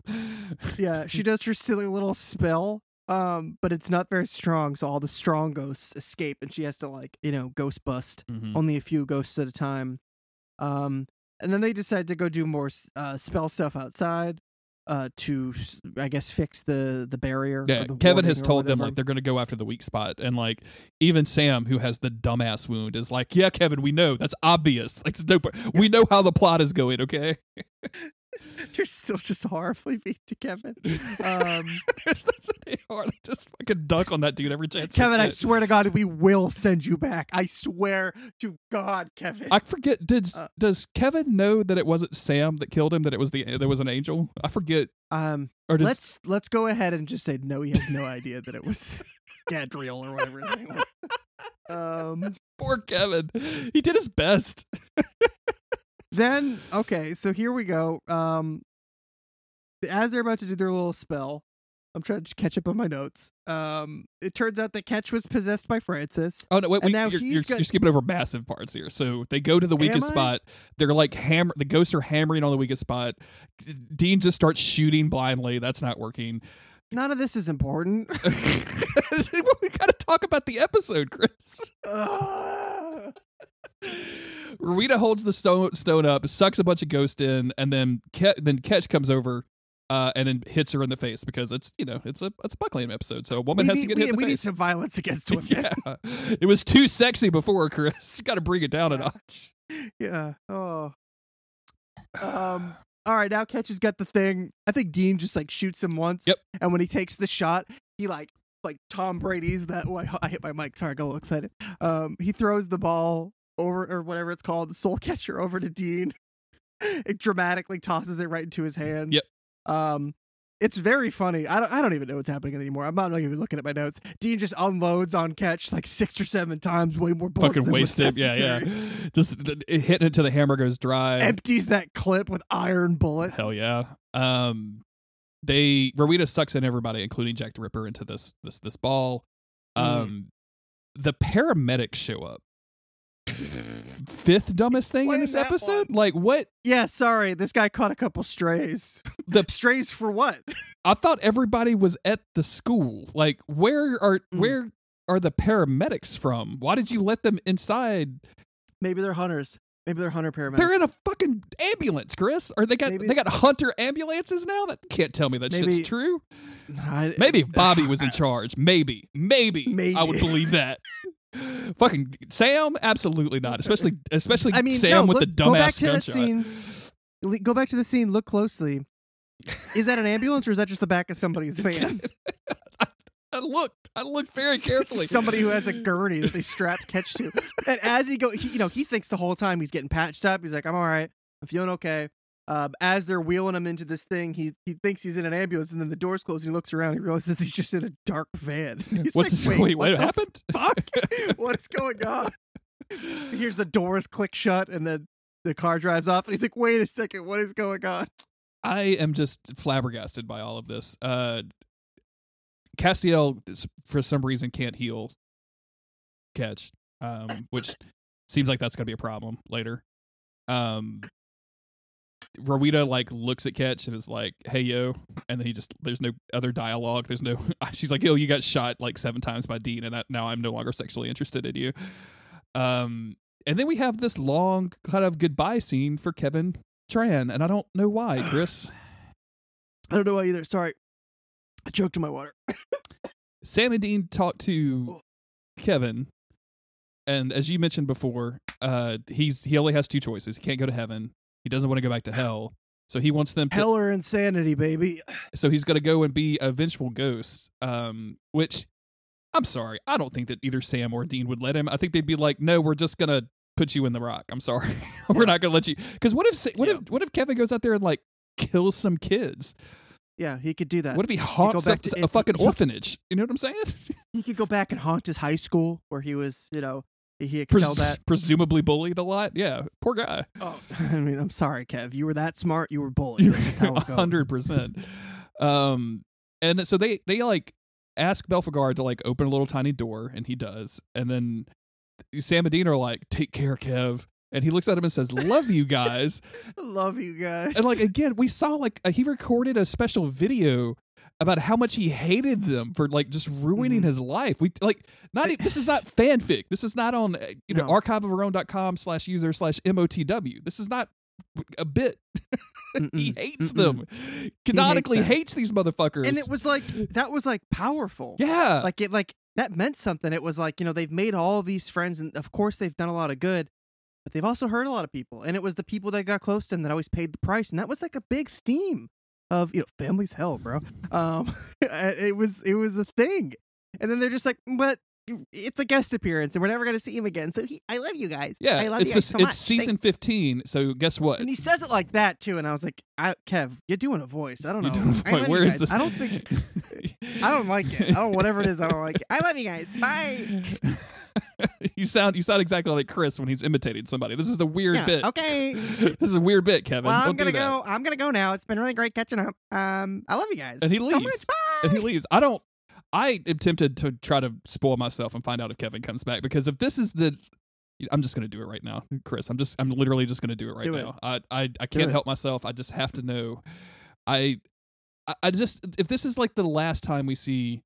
Yeah, she does her silly little spell, um, but it's not very strong, so all the strong ghosts escape, and she has to like you know ghost bust Mhm. only a few ghosts at a time. Um, and then they decide to go do more uh, spell stuff outside. Uh, to I guess fix the the barrier. Yeah, the Kevin has told them like they're going to go after the weak spot, and like even Sam, who has the dumbass wound, is like, "Yeah, Kevin, we know that's obvious. Like, it's dope. We know how the plot is going. Okay." They're still just horribly mean to Kevin. Um, There's AR that just fucking dunk on that dude every chance. Kevin, I swear to God, we will send you back. I swear to God, Kevin. I forget. Did Uh, does Kevin know that it wasn't Sam that killed him? That it was the there was an angel. I forget. um, Or does let's let's go ahead and just say no. He has no idea that it was Gadriel or whatever his name was. Um, poor Kevin? He did his best. Then okay, so here we go. Um, as they're about to do their little spell, I'm trying to catch up on my notes. Um, it turns out that Ketch was possessed by Francis. Oh no! Wait, we, now you're, you're, got- you're skipping over massive parts here. So they go to the weakest spot. They're like hammer. The ghosts are hammering on the weakest spot. Dean just starts shooting blindly. That's not working. None of this is important. we gotta talk about the episode, Chris. Ugh. Rita holds the stone stone up, sucks a bunch of ghost in, and then Ke- then Ketch comes over. Uh, and then hits her in the face because it's you know it's a it's a Buckleming episode, so a woman we has need, to get we, hit in the we need some violence against women. yeah, it was too sexy before, Chris. Got to bring it down a notch. yeah. Oh. Um. All right. Now Ketch has got the thing. I think Dean just like shoots him once. Yep. And when he takes the shot, he like like Tom Brady's that. Oh, I, I hit my mic. Sorry, I got a little excited. Um. He throws the ball over or whatever it's called, the soul catcher over to Dean. it dramatically tosses it right into his hands. Yep. Um. It's very funny. I don't. I don't even know what's happening anymore. I'm not even looking at my notes. Dean just unloads on Ketch like six or seven times, way more bullets Fucking wasted. Yeah, yeah. Just hitting it till the hammer goes dry. Empties that clip with iron bullets. Hell yeah. Um, they Rowena sucks in everybody, including Jack the Ripper, into this this this ball. Mm. Um, the paramedics show up. Fifth dumbest thing in this episode. one. Like what? Yeah, sorry. This guy caught a couple strays. The strays for what? I thought everybody was at the school. Like where are Mm. where are the paramedics from? Why did you let them inside? Maybe they're hunters. Maybe they're hunter paramedics. They're in a fucking ambulance, Chris. Or they got Maybe- they got hunter ambulances now. That can't tell me that Maybe- shit's true. I- Maybe if Bobby was in charge, maybe, maybe, I would believe that. Fucking Sam, absolutely not. Especially, especially I mean, Sam no, with look, the go back dumbass to that gunshot. scene. Go back to the scene. Look closely. Is that an ambulance or is that just the back of somebody's van? I looked, I looked very carefully. Somebody who has a gurney that they strapped Ketch to. And as he go, he, you know, he thinks the whole time he's getting patched up. He's like, "I'm all right. I'm feeling okay." Um, as they're wheeling him into this thing, he he thinks he's in an ambulance, and then the doors close, and he looks around. He realizes he's just in a dark van. He's What's like, this? Wait, what what happened? fuck? What's going on? He hears the doors click shut, and then the car drives off, and he's like, "Wait a second, what is going on?" I am just flabbergasted by all of this. Uh, Castiel, for some reason, can't heal Ketch, um, which seems like that's going to be a problem later. Um, Rowena like looks at Ketch and is like, "Hey yo," and then he just there's no other dialogue. There's no. She's like, "Yo, you got shot like seven times by Dean, and that, now I'm no longer sexually interested in you." Um, and then we have this long kind of goodbye scene for Kevin Tran, and I don't know why, Chris. I don't know why either. Sorry, I choked on my water. Sam and Dean talk to Kevin, and as you mentioned before, uh, he's he only has two choices. He can't go to heaven. He doesn't want to go back to hell. So he wants them to. Hell or insanity, baby. So he's going to go and be a vengeful ghost. Um, which I'm sorry, I don't think that either Sam or Dean would let him. I think they'd be like, "No, we're just gonna put you in the rock. I'm sorry, we're not gonna let you." Because what if what if what if Kevin goes out there and like kills some kids? Yeah, he could do that. What if he haunts back a, to- a fucking he- orphanage? You know what I'm saying? he could go back and haunt his high school where he was, you know, he Pres- excelled at. presumably bullied a lot. Yeah, poor guy. Oh, I mean, I'm sorry, Kev. You were that smart. You were bullied. That's just how it goes. hundred percent. Um, and so they they like ask Belphegor to like open a little tiny door, and he does. And then Sam and Dean are like, "Take care, Kev." And he looks at him and says, "Love you guys." Love you guys. and like again, we saw like uh, he recorded a special video about how much he hated them for like just ruining Mhm. his life. We like not e- this is not fanfic. This is not on uh, you know No. archiveofourOwn.com slash user slash motw. This is not a bit. he hates Mm-mm. them. Canonically them. hates these motherfuckers. and it was like that was like powerful. yeah, Like it like that meant something. It was like, you know, they've made all these friends and of course they've done a lot of good. but they've also hurt a lot of people. And it was the people that got close to him that always paid the price. And that was like a big theme of, you know, family's hell, bro. Um, it was, it was a thing. And then they're just like, but it's a guest appearance and we're never going to see him again. So he, I love you guys. Yeah, I love it's you guys this- so it's much. season Thanks." 15. So guess what? And he says it like that too. And I was like, I, Kev, you're doing a voice. I don't You're know. I Where is this? I don't think, I don't like it. I don't, whatever it is, I don't like it. I love you guys. Bye. you sound you sound exactly like Chris when he's imitating somebody. This is a weird Yeah, bit. okay. this is a weird bit, Kevin. Well, I'm Don't gonna go. I'm gonna go now. It's been really great catching up. Um, I love you guys. And he so leaves. much. Bye. And he leaves. I don't. I am tempted to try to spoil myself and find out if Kevin comes back because if this is the, I'm just gonna do it right now, Chris. I'm just I'm literally just gonna do it right Do it. now. I I I can't it. help myself. I just have to know. I- I just if this is like the last time we see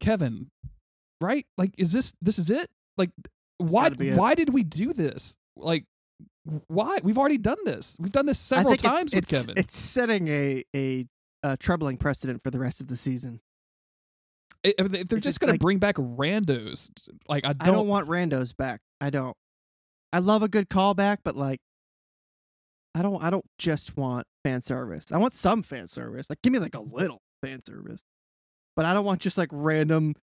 Kevin, right? Like, is this this is it? Like, why gotta be it. why did we do this? Like, why we've already done this? We've done this I several think it's- times with it's, Kevin. It's setting a a, uh troubling precedent for the rest of the season. if they're it's just just gonna like- bring back randos, like I I don't, don't want randos back. I don't. I love a good callback, but like, I don't. I don't just want fan service. I want some fan service. Like, give me like a little fan service, but I don't want just like random.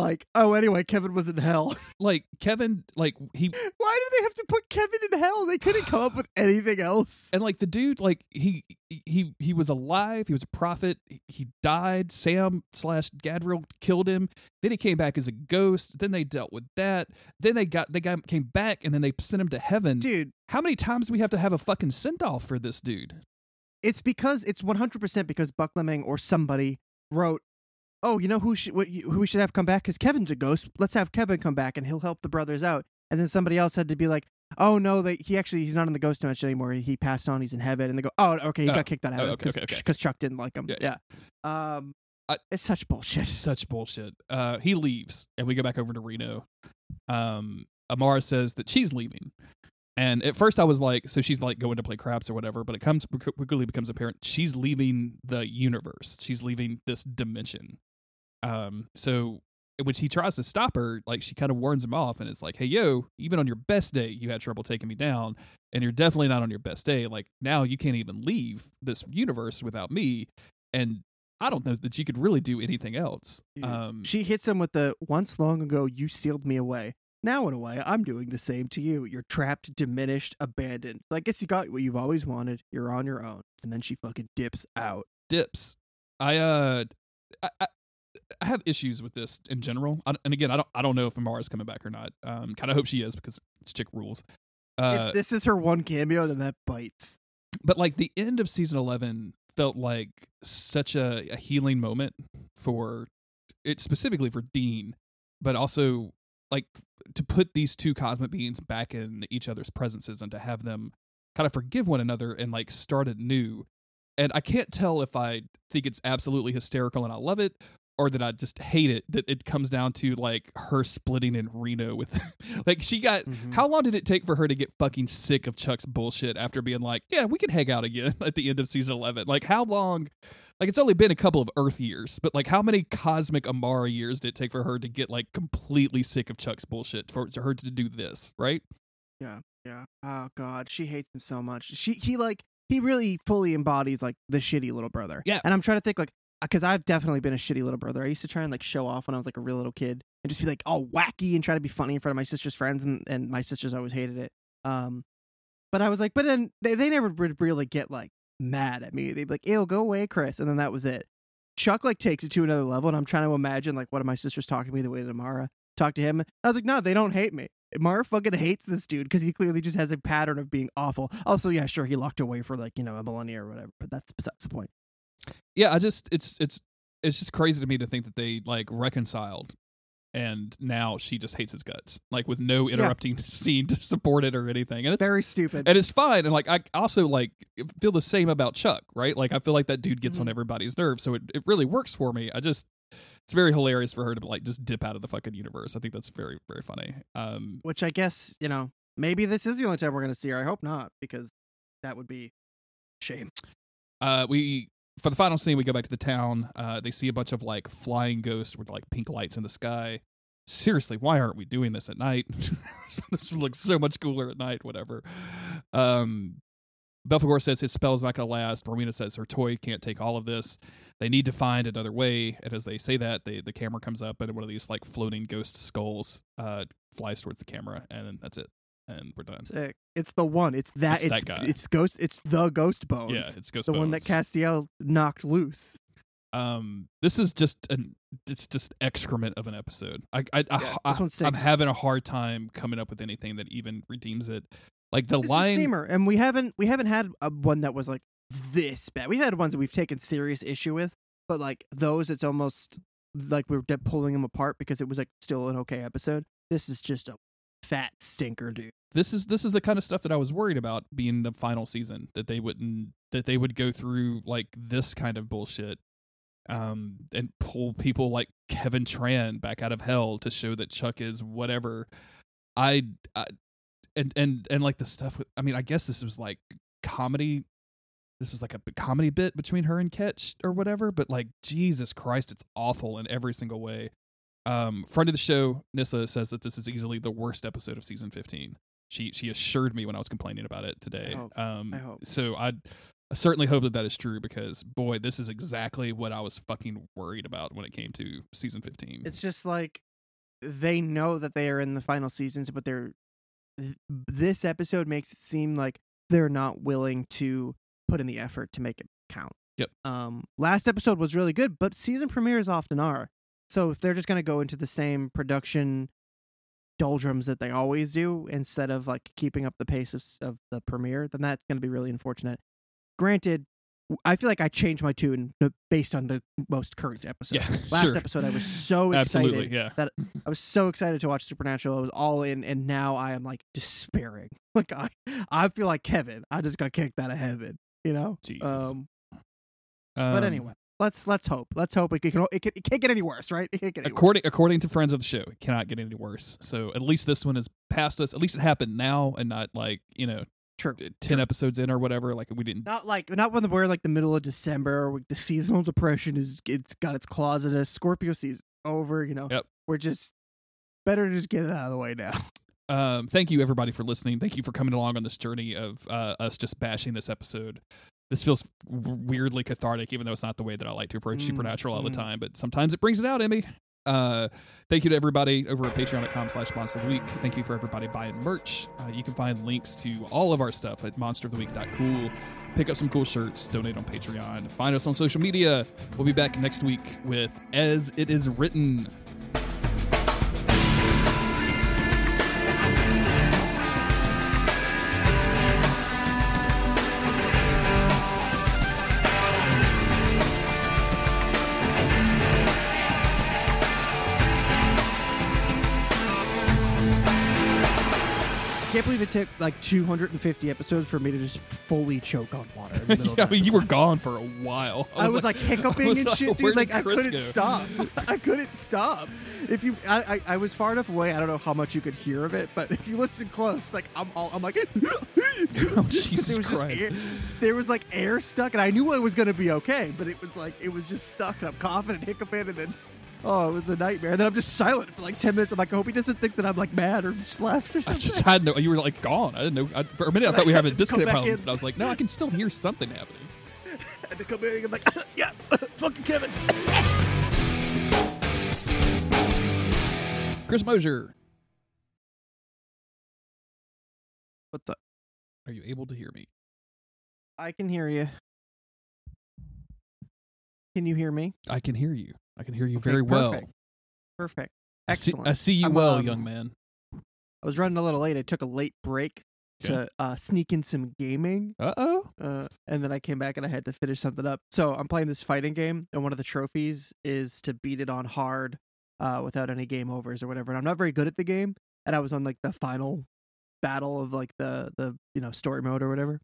Like, oh, anyway, Kevin was in hell. like Kevin, like he Why did they have to put Kevin in hell? They couldn't come up with anything else. and like the dude, like he he he was alive. He was a prophet. He- He died. Sam slash Gadriel killed him. Then he came back as a ghost. Then they dealt with that. Then they got they got came back and then they sent him to heaven. Dude, How many times do we have to have a fucking send off for this dude? it's because it's 100% because Buckleming or somebody wrote, "Oh, you know who should what, you- who we should have come back cuz Kevin's a ghost. Let's have Kevin come back and he'll help the brothers out." And then somebody else had to be like, "Oh no, they, he actually he's not in the ghost dimension anymore. He passed on. He's in heaven." And they go, "Oh, okay, he Oh, got kicked out of oh, heaven okay, because okay, okay. Chuck didn't like him." Yeah, Yeah. Um I- it's such bullshit. Such bullshit. Uh, he leaves, and we go back over to Reno. Um, Amara says that she's leaving, and at first I was like, so she's like going to play craps or whatever. But it comes quickly becomes apparent she's leaving the universe. She's leaving this dimension. Um, so when he tries to stop her, like she kind of warns him off, and it's like, hey, yo, even on your best day, you had trouble taking me down, and you're definitely not on your best day. Like now, you can't even leave this universe without me, and I don't know that you could really do anything else. Um, she hits him with the once long ago you sealed me away. Now in a way, I'm doing the same to you. You're trapped, diminished, abandoned. I guess you got what you've always wanted. You're on your own. And then she fucking dips out. dips. I uh, I, I, I have issues with this in general, I, and again, I don't I don't know if Amara's coming back or not. Um, kind of hope she is because it's chick rules. Uh, if this is her one cameo, then that bites. but like the end of season 11 felt like such a, a healing moment for it specifically for dean but also like to put these two cosmic beings back in each other's presences and to have them kind of forgive one another and like start anew and i can't tell if i think it's absolutely hysterical and i love it or that I just hate it that it comes down to like her splitting in Reno with like she got Mhm. how long did it take for her to get fucking sick of Chuck's bullshit after being like, yeah, we can hang out again at the end of season 11? Like, how long? Like, it's only been a couple of Earth years, but like, how many cosmic Amara years did it take for her to get like completely sick of Chuck's bullshit for her to do this, right? Yeah, yeah. Oh god, she hates him so much. She he like he really fully embodies like the shitty little brother. Yeah. And I'm trying to think like because I've definitely been a shitty little brother. I used to try and like show off when I was like a real little kid and just be like all wacky and try to be funny in front of my sister's friends and and my sisters always hated it. Um, but I was like, but then they they never would really get like mad at me. They'd be like, "Ew, go away, Chris," and then that was it. Chuck like takes it to another level, and I'm trying to imagine like one of my sisters talking to me the way that Amara talked to him. I was like, no, they don't hate me. Amara fucking hates this dude because he clearly just has a pattern of being awful. Also, yeah, sure, he locked away for like you know a millennia or whatever, but that's besides the point. Yeah, I just it's it's it's just crazy to me to think that they like reconciled and now she just hates his guts like with no interrupting scene to support it or anything and it's Very stupid. and it's fine and like i also like feel the same about chuck right like i feel like that dude gets on Mhm. everybody's nerves so it, it really works for me i just it's very hilarious for her to like just dip out of the fucking universe i think that's very very funny um Which I guess you know maybe this is the only time we're gonna see her. I hope not because that would be shame. uh we for the final scene we go back to the town uh they see a bunch of like flying ghosts with like pink lights in the sky seriously, why aren't we doing this at night? this looks so much cooler at night, whatever. Um, Belphegor says his spell's not going to last. Rowena says her toy can't take all of this. They need to find another way. And as they say that, they, the camera comes up and one of these like floating ghost skulls uh, flies towards the camera, and that's it. And we're done. Sick. It's the one. It's that. It's It's that guy. it's ghost. It's the ghost bones. Yeah, it's Ghost the one that Bones. Castiel knocked loose. um this is just an it's just excrement of an episode i i, I, Yeah, I this one i'm stinks. having a hard time coming up with anything that even redeems it like the This is line steamer, and we haven't we haven't had a one that was like this bad. We've had ones that we've taken serious issue with, but like those, it's almost like we were de- pulling them apart because it was like still an okay episode. This is just a fat stinker, dude. this is this is the kind of stuff that i was worried about being the final season that they wouldn't that they would go through like this kind of bullshit um and pull people like kevin tran back out of hell to show that chuck is whatever i, I and and and like the stuff with i mean i guess this was like comedy this was like a comedy bit between her and Ketch or whatever, but like Jesus Christ, it's awful in every single way. Um, friend of the show, Nissa says that this is easily the worst episode of season 15. She she assured me when I was complaining about it today. hope. Um, I hope. So I, I certainly hope that that is true because boy, this is exactly what I was fucking worried about when it came to season 15. It's just like they know that they are in the final seasons, but they're this episode makes it seem like they're not willing to put in the effort to make it count. Yep. Um, last episode was really good, but season premieres often are. So if they're just gonna go into the same production doldrums that they always do instead of like keeping up the pace of, of the premiere, then that's gonna be really unfortunate. Granted, I feel like I changed my tune based on the most current episode. yeah, Last sure. episode, I was so excited. Absolutely, yeah. That I was so excited to watch Supernatural. I was all in, and now I am like despairing. Like I, I feel like Kevin. I just got kicked out of heaven. You know. Jesus. Um, but Um, anyway, let's let's hope. Let's hope it can. It, can, it can't get any worse, right? It can't get any worse. according according to friends of the show, it cannot get any worse. So at least this one is past us. At least it happened now, and not like you know True. ten episodes in or whatever. Like we didn't. Not like not when we're like the middle of December. The seasonal depression is it's got its claws in us. Scorpio season over. You know. Yep. We're just better to just get it out of the way now. Um, thank you everybody for listening. Thank you for coming along on this journey of uh, us just bashing this episode. This feels weirdly cathartic, even though it's not the way that I like to approach Mm, Supernatural all the mm. time. But sometimes it brings it out, Emmy. Uh, thank you to everybody over at patreon.com slash monster of the week. Thank you for everybody buying merch. Uh, you can find links to all of our stuff at monsteroftheweek.cool. Pick up some cool shirts, donate on Patreon, find us on social media. We'll be back next week with As It Is Written. Believe it took like 250 episodes for me to just fully choke on water. In the middle of yeah, I mean, you were gone for a while. I was, like, hiccuping was and like, shit, dude. Like I Chris couldn't go? stop. I couldn't stop. If you, I, I, I was far enough away. I don't know how much you could hear of it, but if you listen close, like I'm, all, I'm like, Oh, Jesus was Christ. air, there was like air stuck, and I knew it was gonna be okay, but it was like it was just stuck, and I'm coughing and hiccuping, and then. Oh, it was a nightmare. And then I'm just silent for like 10 minutes. I'm like, I hope he doesn't think that I'm like mad or just left or something. I just had no. You were like gone. I didn't know. I, for a minute, I thought we were having Come disconnect back problems, in. but I was like, no, I can still hear something happening. had to come in and like, yeah, fucking Kevin. Chris Mosier, What's up? are you able to hear me? I can hear you. Can you hear me? I can hear you. I can hear you Okay, very well. perfect. Perfect. I see, Excellent. I see you I'm, well, um, young man. I was running a little late. I took a late break Okay. to uh, sneak in some gaming, Uh oh. uh, and then I came back and I had to finish something up. So I'm playing this fighting game, and one of the trophies is to beat it on hard uh, without any game overs or whatever. And I'm not very good at the game, and I was on like the final battle of like the the you know story mode or whatever.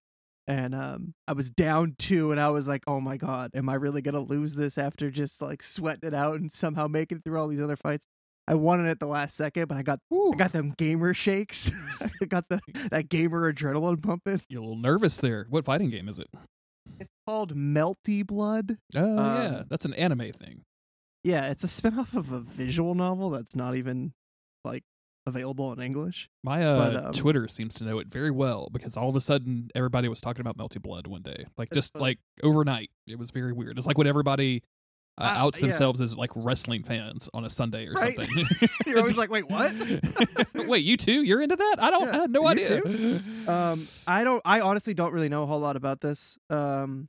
And um, I was down two, and I was like, "Oh my god, am I really gonna lose this after just like sweating it out and somehow making it through all these other fights?" I won it at the last second, but I got I got them gamer shakes. I got the that gamer adrenaline pumping. You're a little nervous there. What fighting game is it? It's called Melty Blood. Oh yeah, Um, that's an anime thing. Yeah, it's a spinoff of a visual novel that's not even like available in English. My uh, But, um, Twitter seems to know it very well because all of a sudden everybody was talking about Melty Blood one day, like just funny. like overnight. It was very weird. It's like when everybody uh, Uh, outs yeah. themselves as like wrestling fans on a Sunday or Right. something. You're always like, wait, what? Wait, you too? You're into that? I don't. Yeah, I had no you idea. Um, I don't. I honestly don't really know a whole lot about this. Um,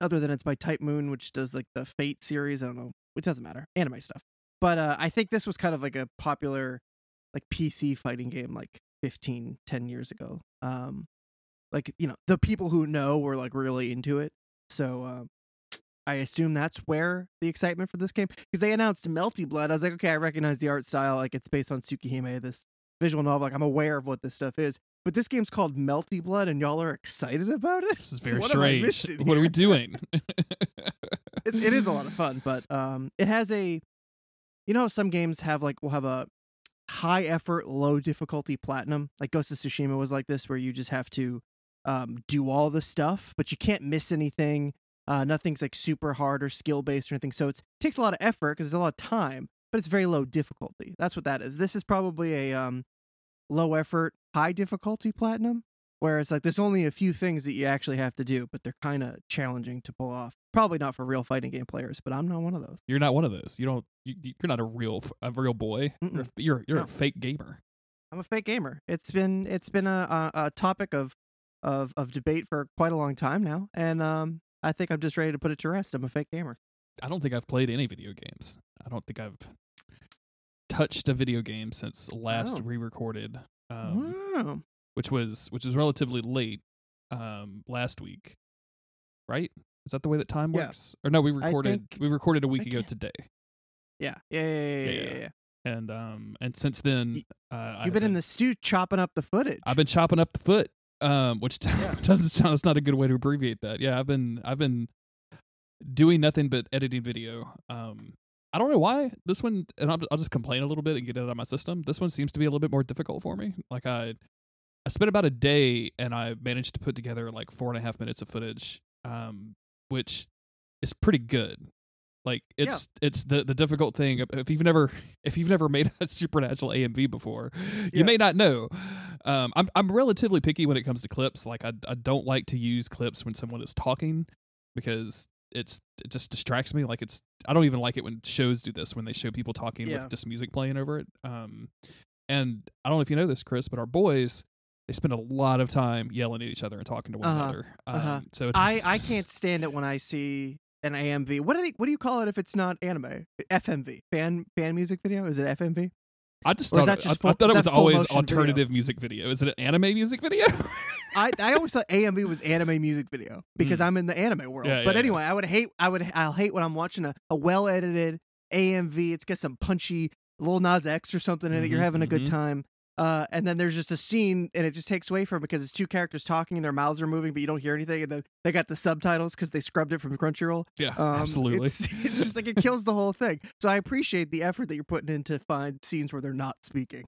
other than it's by Type Moon, which does like the Fate series. I don't know. It doesn't matter. Anime stuff. But uh, I think this was kind of like a popular, like PC fighting game, like 15, 10 years ago. Um, like you know, the people who know were like really into it. So um, I assume that's where the excitement for this came because they announced Melty Blood. I was like, okay, I recognize the art style. Like it's based on Tsukihime, this visual novel. Like I'm aware of what this stuff is. But this game's called Melty Blood, and y'all are excited about it. This is very What strange. What are we doing? It's, it is a lot of fun, but um, it has a, you know, some games have like will have a high effort, low difficulty platinum. Like Ghost of Tsushima was like this, where you just have to um, do all the stuff, but you can't miss anything. Uh, nothing's like super hard or skill based or anything. So it's, it takes a lot of effort because there's a lot of time, but it's very low difficulty. That's what that is. This is probably a um, low effort, high difficulty platinum. Whereas like there's only a few things that you actually have to do, but they're kind of challenging to pull off. Probably not for real fighting game players, but I'm not one of those. You're not one of those. You don't. You, you're not a real a real boy. You're a, you're, you're No. a fake gamer. I'm a fake gamer. It's been it's been a, a, a topic of, of of debate for quite a long time now, and um, I think I'm just ready to put it to rest. I'm a fake gamer. I don't think I've played any video games. I don't think I've touched a video game since last Oh. re-recorded, um, wow. which was which was relatively late um, last week. Right? Is that the way that time Yeah. works? Or no, we recorded think- we recorded a week ago today, Yeah. Yeah. Yeah. Yeah. Yeah. Yeah, yeah, and um and since then uh, I've You've been in the stew chopping up the footage. I've been chopping up the foot, um, which doesn't sound. it's not a good way to abbreviate that. Yeah, I've been I've been doing nothing but editing video. Um, I don't know why this one, and I'll, I'll just complain a little bit and get it out of my system. This one seems to be a little bit more difficult for me. Like I, I spent about a day and I managed to put together like four and a half minutes of footage, um, which is pretty good. Like Yeah. it's it's the the difficult thing if you've never if you've never made a supernatural AMV before, you Yeah. may not know. Um, I'm I'm relatively picky when it comes to clips. Like I I don't like to use clips when someone is talking because it's it just distracts me. Like it's I don't even like it when shows do this when they show people talking Yeah. with just music playing over it. Um, and I don't know if you know this, Chris, but our boys they spend a lot of time yelling at each other and talking to one Uh-huh, another. Um, uh-huh. So it's, I I can't stand it when I see an AMV. What do they, What do you call it if it's not anime? FMV. Fan fan music video. Is it FMV? I just thought it, just I, full- I thought it was always motion video? alternative music video. Is it an anime music video? I, I always thought AMV was anime music video because Mm. I'm in the anime world. Yeah, but yeah, anyway, I would hate I would I'll hate when I'm watching a, a well edited AMV. It's got some punchy Lil Nas X or something in it. You're Mhm, having a good mhm. time. Uh, and then there's just a scene and it just takes away from it because it's two characters talking and their mouths are moving, but you don't hear anything. And then they got the subtitles because they scrubbed it from Crunchyroll. yeah, Um, absolutely. It's, it's just like it kills the whole thing. So I appreciate the effort that you're putting in to find scenes where they're not speaking.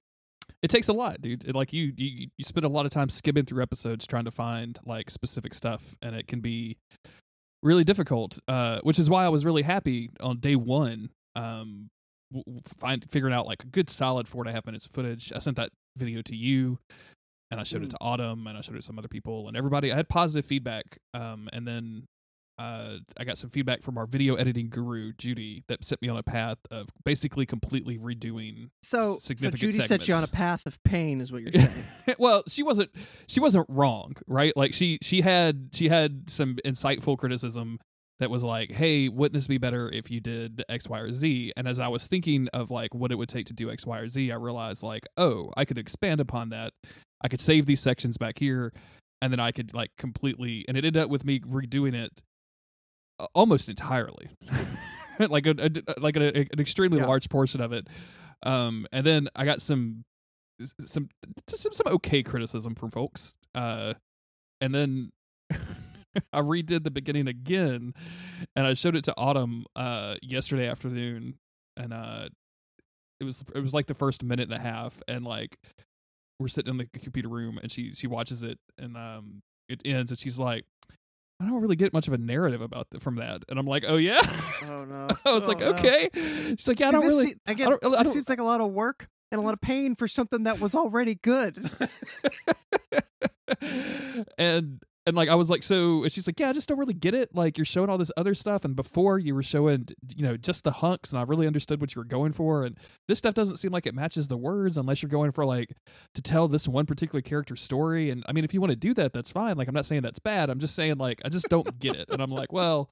it takes a lot, dude. It, like you, you, you spend a lot of time skimming through episodes trying to find like specific stuff, and it can be really difficult. Uh, which is why I was really happy on day one. Um, find figuring out like a good solid four and a half minutes of footage. I sent that video to you, and I showed it Mm. to Autumn, and I showed it to some other people, and everybody. I had positive feedback. Um, and then uh, I got some feedback from our video editing guru Judy that set me on a path of basically completely redoing So, s- so Judy set you on a path of pain, is what you're saying. well, she wasn't she wasn't wrong, right? Like she she had she had some insightful criticism that was like, "Hey, wouldn't this be better if you did X, Y, or Z?" And as I was thinking of like what it would take to do X, Y, or Z, I realized like, "Oh, I could expand upon that. I could save these sections back here, and then I could like completely." And it ended up with me redoing it uh, almost entirely, like a, a like a, an extremely Yeah. large portion of it. Um, and then I got some some some, some okay criticism from folks. Uh, and then I redid the beginning again, and I showed it to Autumn uh yesterday afternoon, and uh, it was it was like the first minute and a half, and like we're sitting in the computer room, and she she watches it, and um, it ends, and she's like. I don't really get much of a narrative about the, from that. And I'm like, oh yeah. Oh no. I was Oh, like, no. okay. She's like, yeah, I don't really. se- again, I don't, I don't, seems like a lot of work and a lot of pain for something that was already good. and and like I was like, so and she's like, yeah, I just don't really get it. Like you're showing all this other stuff, and before you were showing, you know, just the hunks, and I really understood what you were going for. And this stuff doesn't seem like it matches the words unless you're going for like to tell this one particular character story. And I mean, if you want to do that, that's fine. Like I'm not saying that's bad. I'm just saying like I just don't get it. And I'm like, well,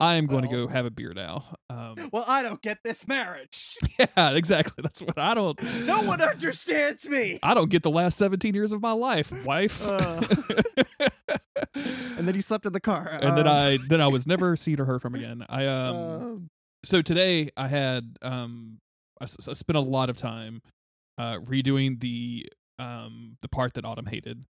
I am going to go have a beer now. Um, well, I don't get this marriage. yeah, exactly. That's what I don't. No one understands me. I don't get the last 17 years of my life, wife. Uh. and then you slept in the car. and then Um, I then I was never seen or heard from again. I um um, so today I had um I, s- I spent a lot of time uh redoing the um the part that Autumn hated.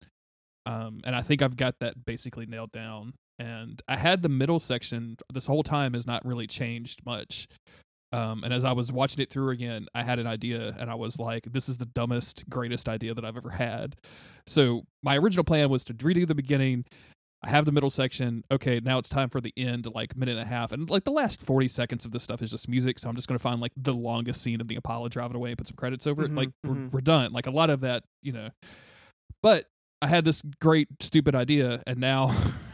Um and I think I've got that basically nailed down. And I had the middle section this whole time has not really changed much. Um, and as I was watching it through again, I had an idea, and I was like, "This is the dumbest, greatest idea that I've ever had." So my original plan was to redo the beginning, I have the middle section. Okay, now it's time for the end, like minute and a half. And like the last 40 seconds of this stuff is just music. So I'm just going to find like the longest scene of the Apollo driving away and put some credits over it. Mhm, Like we're, mhm. we're done. Like a lot of that, you know. But I had this great, stupid idea. And now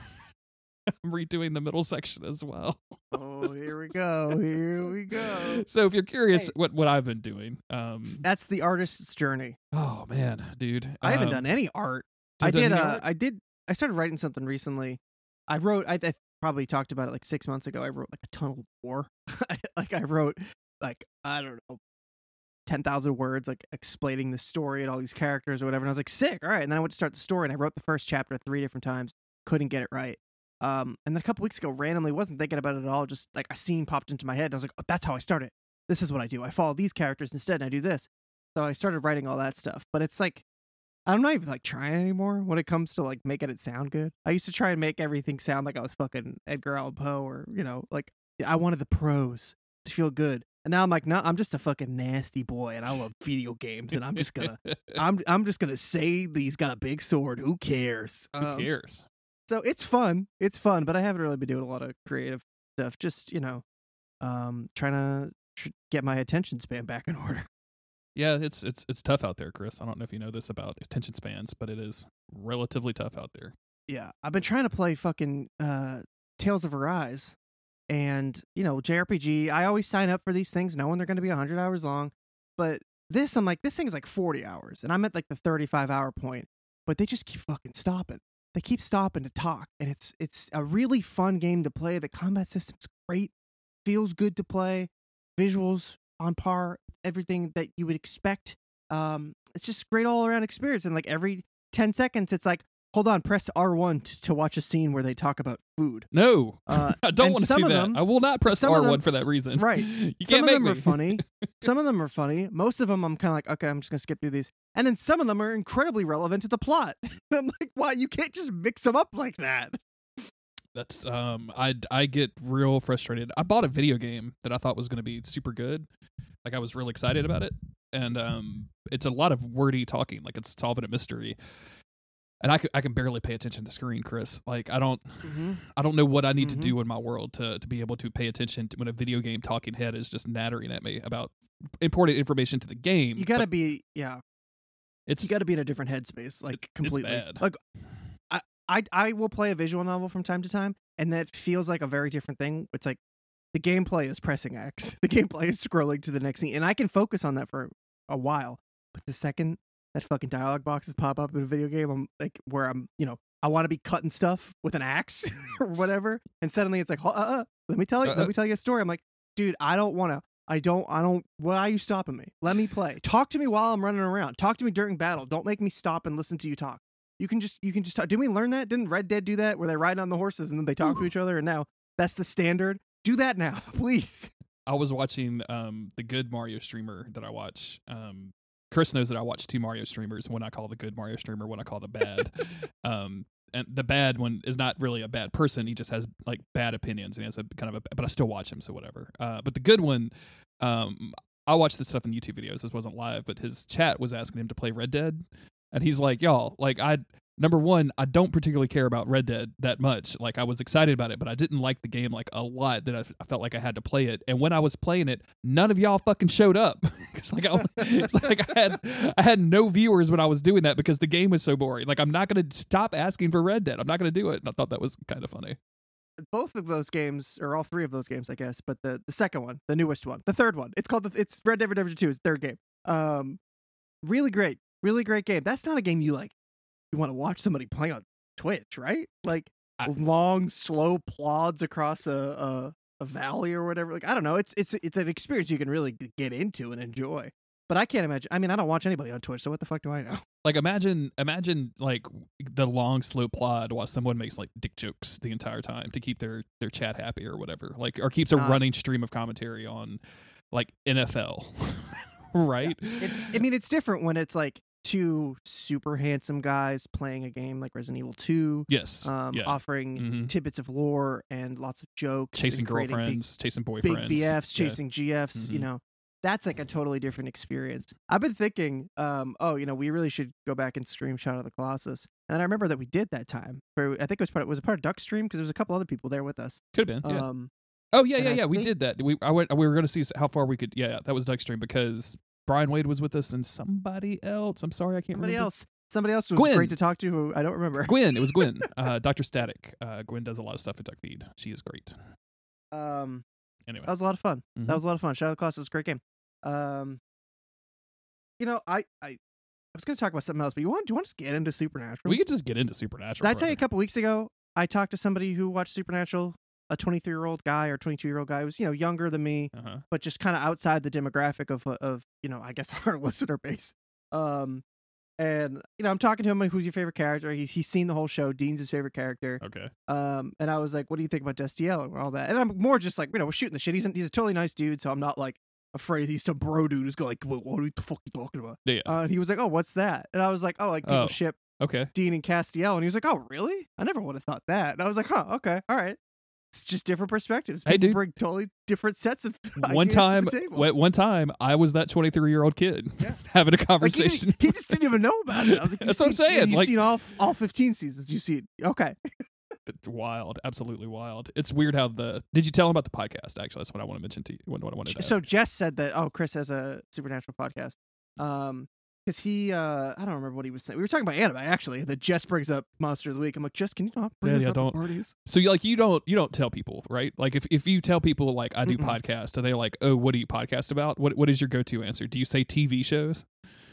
I'm redoing the middle section as well. oh, here we go. Here we go. So if you're curious Hey. what, what I've been doing, um, That's the artist's journey. oh man, dude. I haven't um, done any art. I did. Uh, art? I did. I started writing something recently. I wrote. I, I probably talked about it like six months ago. I wrote like a tunnel of war. like I wrote like I don't know, ten thousand words, like explaining the story and all these characters or whatever. And I was like, sick. All right. And then I went to start the story, and I wrote the first chapter three different times. Couldn't get it right. Um, and then a couple weeks ago, randomly, wasn't thinking about it at all. Just like a scene popped into my head. And I was like, oh, that's how I start it. This is what I do. I follow these characters instead, and I do this. So I started writing all that stuff. But it's like I'm not even like trying anymore when it comes to like making it sound good. I used to try and make everything sound like I was fucking Edgar Allan Poe or, you know, like I wanted the prose to feel good. And now I'm like, no, I'm just a fucking nasty boy and I love video games and I'm just gonna I'm I'm just gonna say that he's got a big sword. Who cares? Who Um, cares? So it's fun. It's fun, but I haven't really been doing a lot of creative stuff. Just, you know, um trying to tr- get my attention span back in order. Yeah, it's it's it's tough out there, Chris. I don't know if you know this about attention spans, but it is relatively tough out there. Yeah, I've been trying to play fucking uh Tales of Arise and, you know, JRPG. I always sign up for these things knowing they're going to be 100 hours long, but this I'm like this thing is like 40 hours and I'm at like the 35 hour point, but they just keep fucking stopping. They keep stopping to talk and it's it's a really fun game to play. The combat system's great. Feels good to play. Visuals on par, everything that you would expect. Um it's just great all around experience and like every 10 seconds it's like hold on, press R1 t- to watch a scene where they talk about food. No, Uh, I don't want to some do of that. them- I will not press R one them- for that reason. right. You some of them me. are funny. some of them are funny. Most of them, I'm kind of like, okay, I'm just gonna skip through these. And then some of them are incredibly relevant to the plot. I'm like, why? You can't just mix them up like that. That's um, I I get real frustrated. I bought a video game that I thought was going to be super good. Like I was really excited about it, and um, it's a lot of wordy talking. Like it's solving a mystery. And I, c- I can barely pay attention to the screen, Chris. Like I don't I don't know what I need Mhm. to do in my world to to be able to pay attention to when a video game talking head is just nattering at me about important information to the game. You gotta be, yeah. it's You gotta be in a different headspace, like it's completely. bad. Like, I, I, I will play a visual novel from time to time, and that feels like a very different thing. It's like the gameplay is pressing X, the gameplay is scrolling to the next scene, and I can focus on that for a while. But the second that fucking dialogue boxes pop up in a video game, I'm like, where I'm, you know, I want to be cutting stuff with an axe or whatever, and suddenly it's like, uh, uh, let me tell you, Uh-uh. let me tell you a story. I'm like, dude, I don't want to. I don't, I don't, why are you stopping me? Let me play. Talk to me while I'm running around. Talk to me during battle. Don't make me stop and listen to you talk. You can just, you can just talk. Didn't we learn that? Didn't Red Dead do that where they ride on the horses and then they talk to each other? And now that's the standard. Do that now, please. I was watching um the good Mario streamer that I watch. Um Chris knows that I watch two Mario streamers, one I call the good Mario streamer, one I call the bad. um and the bad one is not really a bad person. He just has like bad opinions and he has a kind of a but I still watch him, so whatever. Uh but the good one, um I watched this stuff in YouTube videos. This wasn't live, but his chat was asking him to play Red Dead. And he's like, Y'all, like I number one, I don't particularly care about Red Dead that much. Like I was excited about it, but I didn't like the game like a lot. That I, I felt like I had to play it. And when I was playing it, none of y'all fucking showed up. it's like I, it's like I had I had no viewers when I was doing that because the game was so boring. Like I'm not gonna stop asking for Red Dead. I'm not gonna do it. And I thought that was kind of funny. both of those games, or all three of those games, I guess, but the, the second one, the newest one, the third one, it's called the, it's Red Dead Redemption Two, it's third game. Um, really great, really great game. That's not a game you like. You want to watch somebody play on Twitch, right? Like I- long, slow plods across a, a a valley or whatever. Like I don't know, it's it's it's an experience you can really get into and enjoy. But I can't imagine. I mean, I don't watch anybody on Twitch, so what the fuck do I know? Like imagine imagine like the long slow plod while someone makes like dick jokes the entire time to keep their their chat happy or whatever. Like or keeps a running stream of commentary on like NFL. right? it's I mean it's different when it's like two super handsome guys playing a game like Resident Evil 2 Yes. um yeah. offering Mhm. tidbits of lore and lots of jokes chasing girlfriends, chasing boyfriends. big BFs Yeah. chasing GFs you Mhm. know that's like a totally different experience I've been thinking um oh you know we really should go back and stream Shadow of the Colossus and I remember that we did that time for I think it was part of, was it part of Duck Stream because there was a couple other people there with us Could have been. Yeah. um oh yeah, and yeah, I yeah. We think- did that. We I went. We were going to see how far we could. Yeah, yeah, that was Duck Stream because Brian Wade was with us and somebody else. I'm sorry, I can't somebody remember. Somebody else somebody else was Gwen. great to talk to who I don't remember Gwen. It was Gwen. uh, Dr. Static. Uh, Gwen does a lot of stuff at Duckfeed. She is great. um Anyway. That was a lot of fun. Mhm. That was a lot of fun. Shadow of the Colossus is a great game. Um, you know, I I, I was going to talk about something else, but you want do you want to just get into Supernatural? we could just get into Supernatural. Did I tell you a couple weeks ago? I talked to somebody who watched Supernatural, a 23 year old guy or 22 year old guy who was you know younger than me, Uh-huh. but just kind of outside the demographic of uh, of you know I guess our listener base. Um, and you know I'm talking to him like, who's your favorite character? He's he's seen the whole show. Dean's his favorite character. Okay. Um, and I was like, "What do you think about Destiel and all that?" And I'm more just like, you know, we're shooting the shit. He's he's a totally nice dude, so I'm not like afraid he's some bro dude who's going like, "What, what the fuck are you talking about?" Yeah. Uh, and he was like, "Oh, what's that?" And I was like, "Oh, like people Oh. ship okay. Dean and Castiel," and he was like, "Oh, really? I never would have thought that." And I was like, "Huh, okay, all right." It's just different perspectives. Hey, dude. bring totally different sets of One time, to the table. w- one time, I was that 23 year old kid Yeah. having a Like, he, conversation. he just didn't even know about it. I was like, That's you've what I'm seen- saying, You've like- seen all all 15 seasons. You see it. Okay. It's wild, absolutely wild. It's weird how the. Did you tell him about the podcast? Actually, that's what I want to mention to you. What, what I wanted to so ask. Jess said that oh Chris has a supernatural podcast um because he uh I don't remember what he was saying we were talking about anime actually then Jess brings up Monster of the Week I'm like Jess can you not bring Yeah, yeah, up don't. parties So you like you don't you don't tell people right? Like if, if you tell people like I do Mm-mm. podcast, are they like oh what do you podcast about? What what is your go to answer? Do you say TV shows?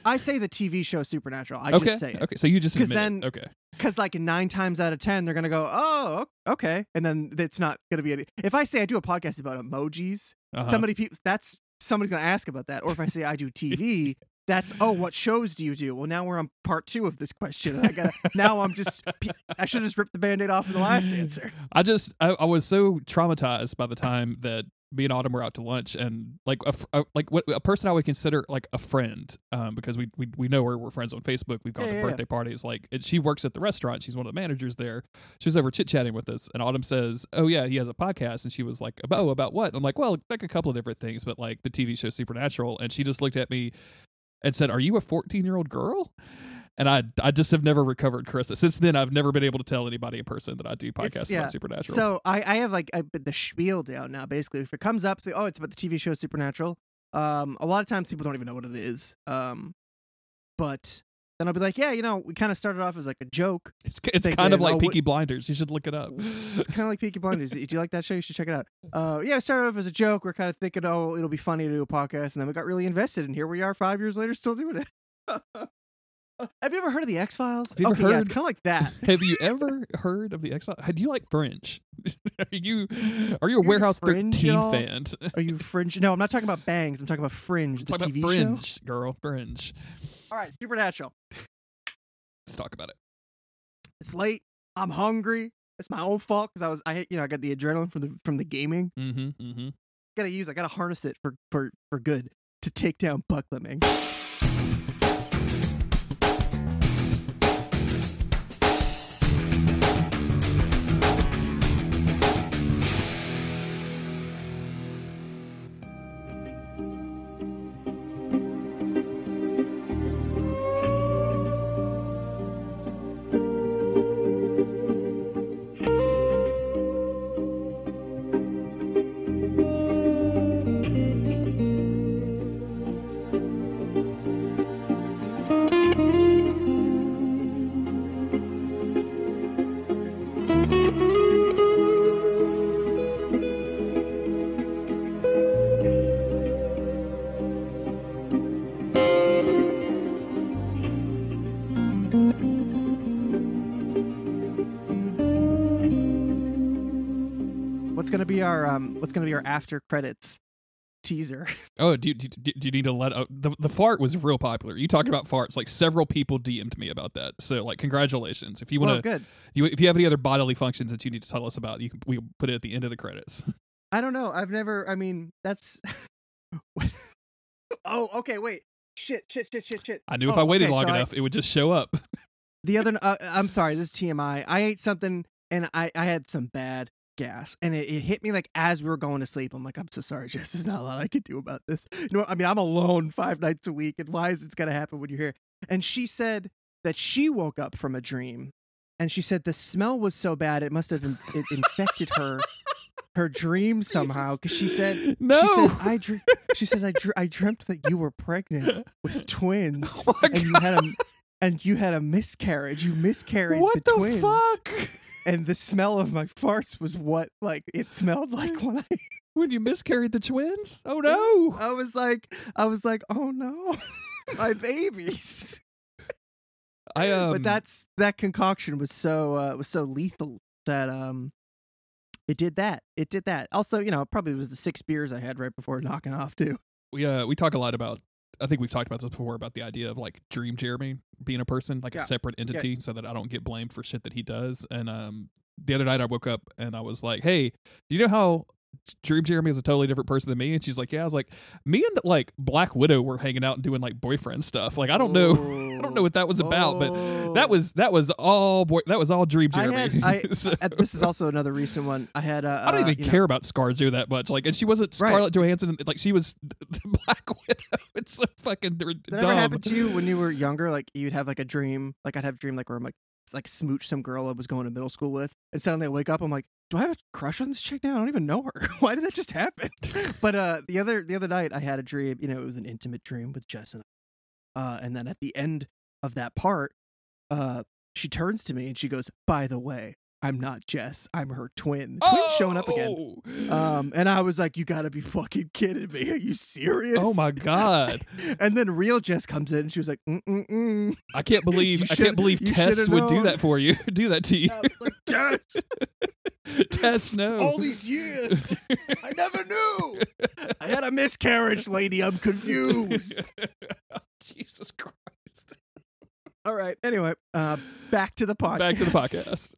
I say the TV show Supernatural I okay, just say it okay. So you just 'Cause admit it. then- okay. because like nine times out of ten they're gonna go oh okay and then it's not gonna be any if I say I do a podcast about emojis Uh-huh. somebody people that's somebody's gonna ask about that or if I say I do TV that's oh what shows do you do? Well now we're on part two of this question. And I gotta now I'm just I should have just ripped the band-aid off in the last answer. I just I, I was so traumatized by the time that me and Autumn were out to lunch and like a, a like what a person I would consider like a friend um because we we, we know her we're friends on Facebook we've gone Yeah, to yeah, yeah. birthday parties like and she works at the restaurant she's one of the managers there she was over chit chatting with us and Autumn says oh yeah he has a podcast and she was like oh about what? I'm like well like a couple of different things but like the TV show Supernatural and she just looked at me and said are you a 14 year old girl and I, I just have never recovered, Carissa. Since then, I've never been able to tell anybody in person that I do podcasts yeah. about Supernatural. So I, I have like a, the spiel down now. Basically, if it comes up, say, oh, it's about the TV show Supernatural. Um, a lot of times people don't even know what it is. Um, but then I'll be like, yeah, you know, we kind of started off as like a joke, It's it's kind of like oh, Peaky Blinders. You should look it up. kind of like Peaky Blinders. Do you like that show? You should check it out. Uh, yeah, it started off as a joke. We're kind of thinking, oh, it'll be funny to do a podcast, and then we got really invested, and here we are, five years later, still doing it. have you ever heard of the X Files? Have you ever okay, yeah, it's heard- kind of like that. Have you ever heard of the X Files? Do you like Fringe? are you are you a into Warehouse Fringe Thirteen all? fan? Are you Fringe? No, I'm not talking about Bangs. I'm talking about Fringe, the Talk about TV show. Fringe, girl. Fringe. All right, Supernatural. Let's talk about it. It's late. I'm hungry. It's my own fault because I was I you know I got the adrenaline from the from the gaming. Mm-hmm. Mm-hmm. Gotta use. I gotta harness it for for for good to take down Buckleming. Be our um? What's gonna be our after credits teaser? Oh, do you, do, do you need to let uh, the the fart was real popular? You talking about farts? Like several people DM'd me about that. So like, congratulations. If you want to, good. you, if you have any other bodily functions that you need to tell us about, you can we put it at the end of the credits. I don't know. I've never. I mean, that's. oh, okay. Wait. Shit. Shit. Shit. Shit. Shit. I knew if Oh, I waited okay, long so I- enough, it would just show up. The other. Uh, I'm sorry. This is TMI. I ate something and I I had some bad gas and it, it hit me like as we were going to sleep. I'm like, I'm so sorry, Jess. There's not a lot I can do about this. You know. I mean, I'm alone five nights a week, and why is this gonna happen when you're here? And she said that she woke up from a dream, and she said the smell was so bad it must have in, it infected her her dream somehow. Because she said No. she said I dr- she says I dr- I dreamt that you were pregnant with twins Oh and you had a and you had a miscarriage. You miscarried what the, the, twins. fuck? And the smell of my farts was what like it smelled like when I When you miscarried the twins? Oh no! I was like I was like, "Oh no. my babies." I um. but that's that concoction was so uh was so lethal that um it did that. It did that. Also, you know, it probably was the six beers I had right before knocking off too. we uh we talk a lot about I think we've talked about this before about the idea of like Dream Jeremy being a person, like Yeah. a separate entity, so that I don't get blamed for shit that he does. And um the other night I woke up and I was like, Hey, do you know how Dream Jeremy is a totally different person than me? And she's like, Yeah, I was like, me and like Black Widow were hanging out and doing like boyfriend stuff. Like I don't know I don't know what that was about, but that was that was all boy that was all Dream Oh. I Jeremy. had I So- uh, this is also another recent one. I had uh, I don't uh, even you know- care about ScarJo that much. Like, and she wasn't Right. Scarlett Johansson. Like, she was the Black Widow. It's so fucking That dumb. ever happened to you when you were younger? Like you'd have like a dream, like I'd have a dream like where I'm like like smooch some girl I was going to middle school with, and suddenly I wake up, I'm like, do I have a crush on this chick now? I don't even know her. Why did that just happen? but uh, the other the other night I had a dream. You know, it was an intimate dream with Jess and I. Uh, and then at the end of that part, uh, she turns to me and she goes, "By the way, I'm not Jess. I'm her twin. Twin showing up again." Oh. Um, and I was like, "You gotta be fucking kidding me! Are you serious?" Oh my god! and then real Jess comes in and she was like, mm mm mm. I can't believe I can't believe Tess would do that for you. do that to you, was like, Jess, Tess. No. all these years, I never knew. I had a miscarriage, lady. I'm confused. Jesus Christ! All right. Anyway, uh, back to the podcast. Back to the podcast.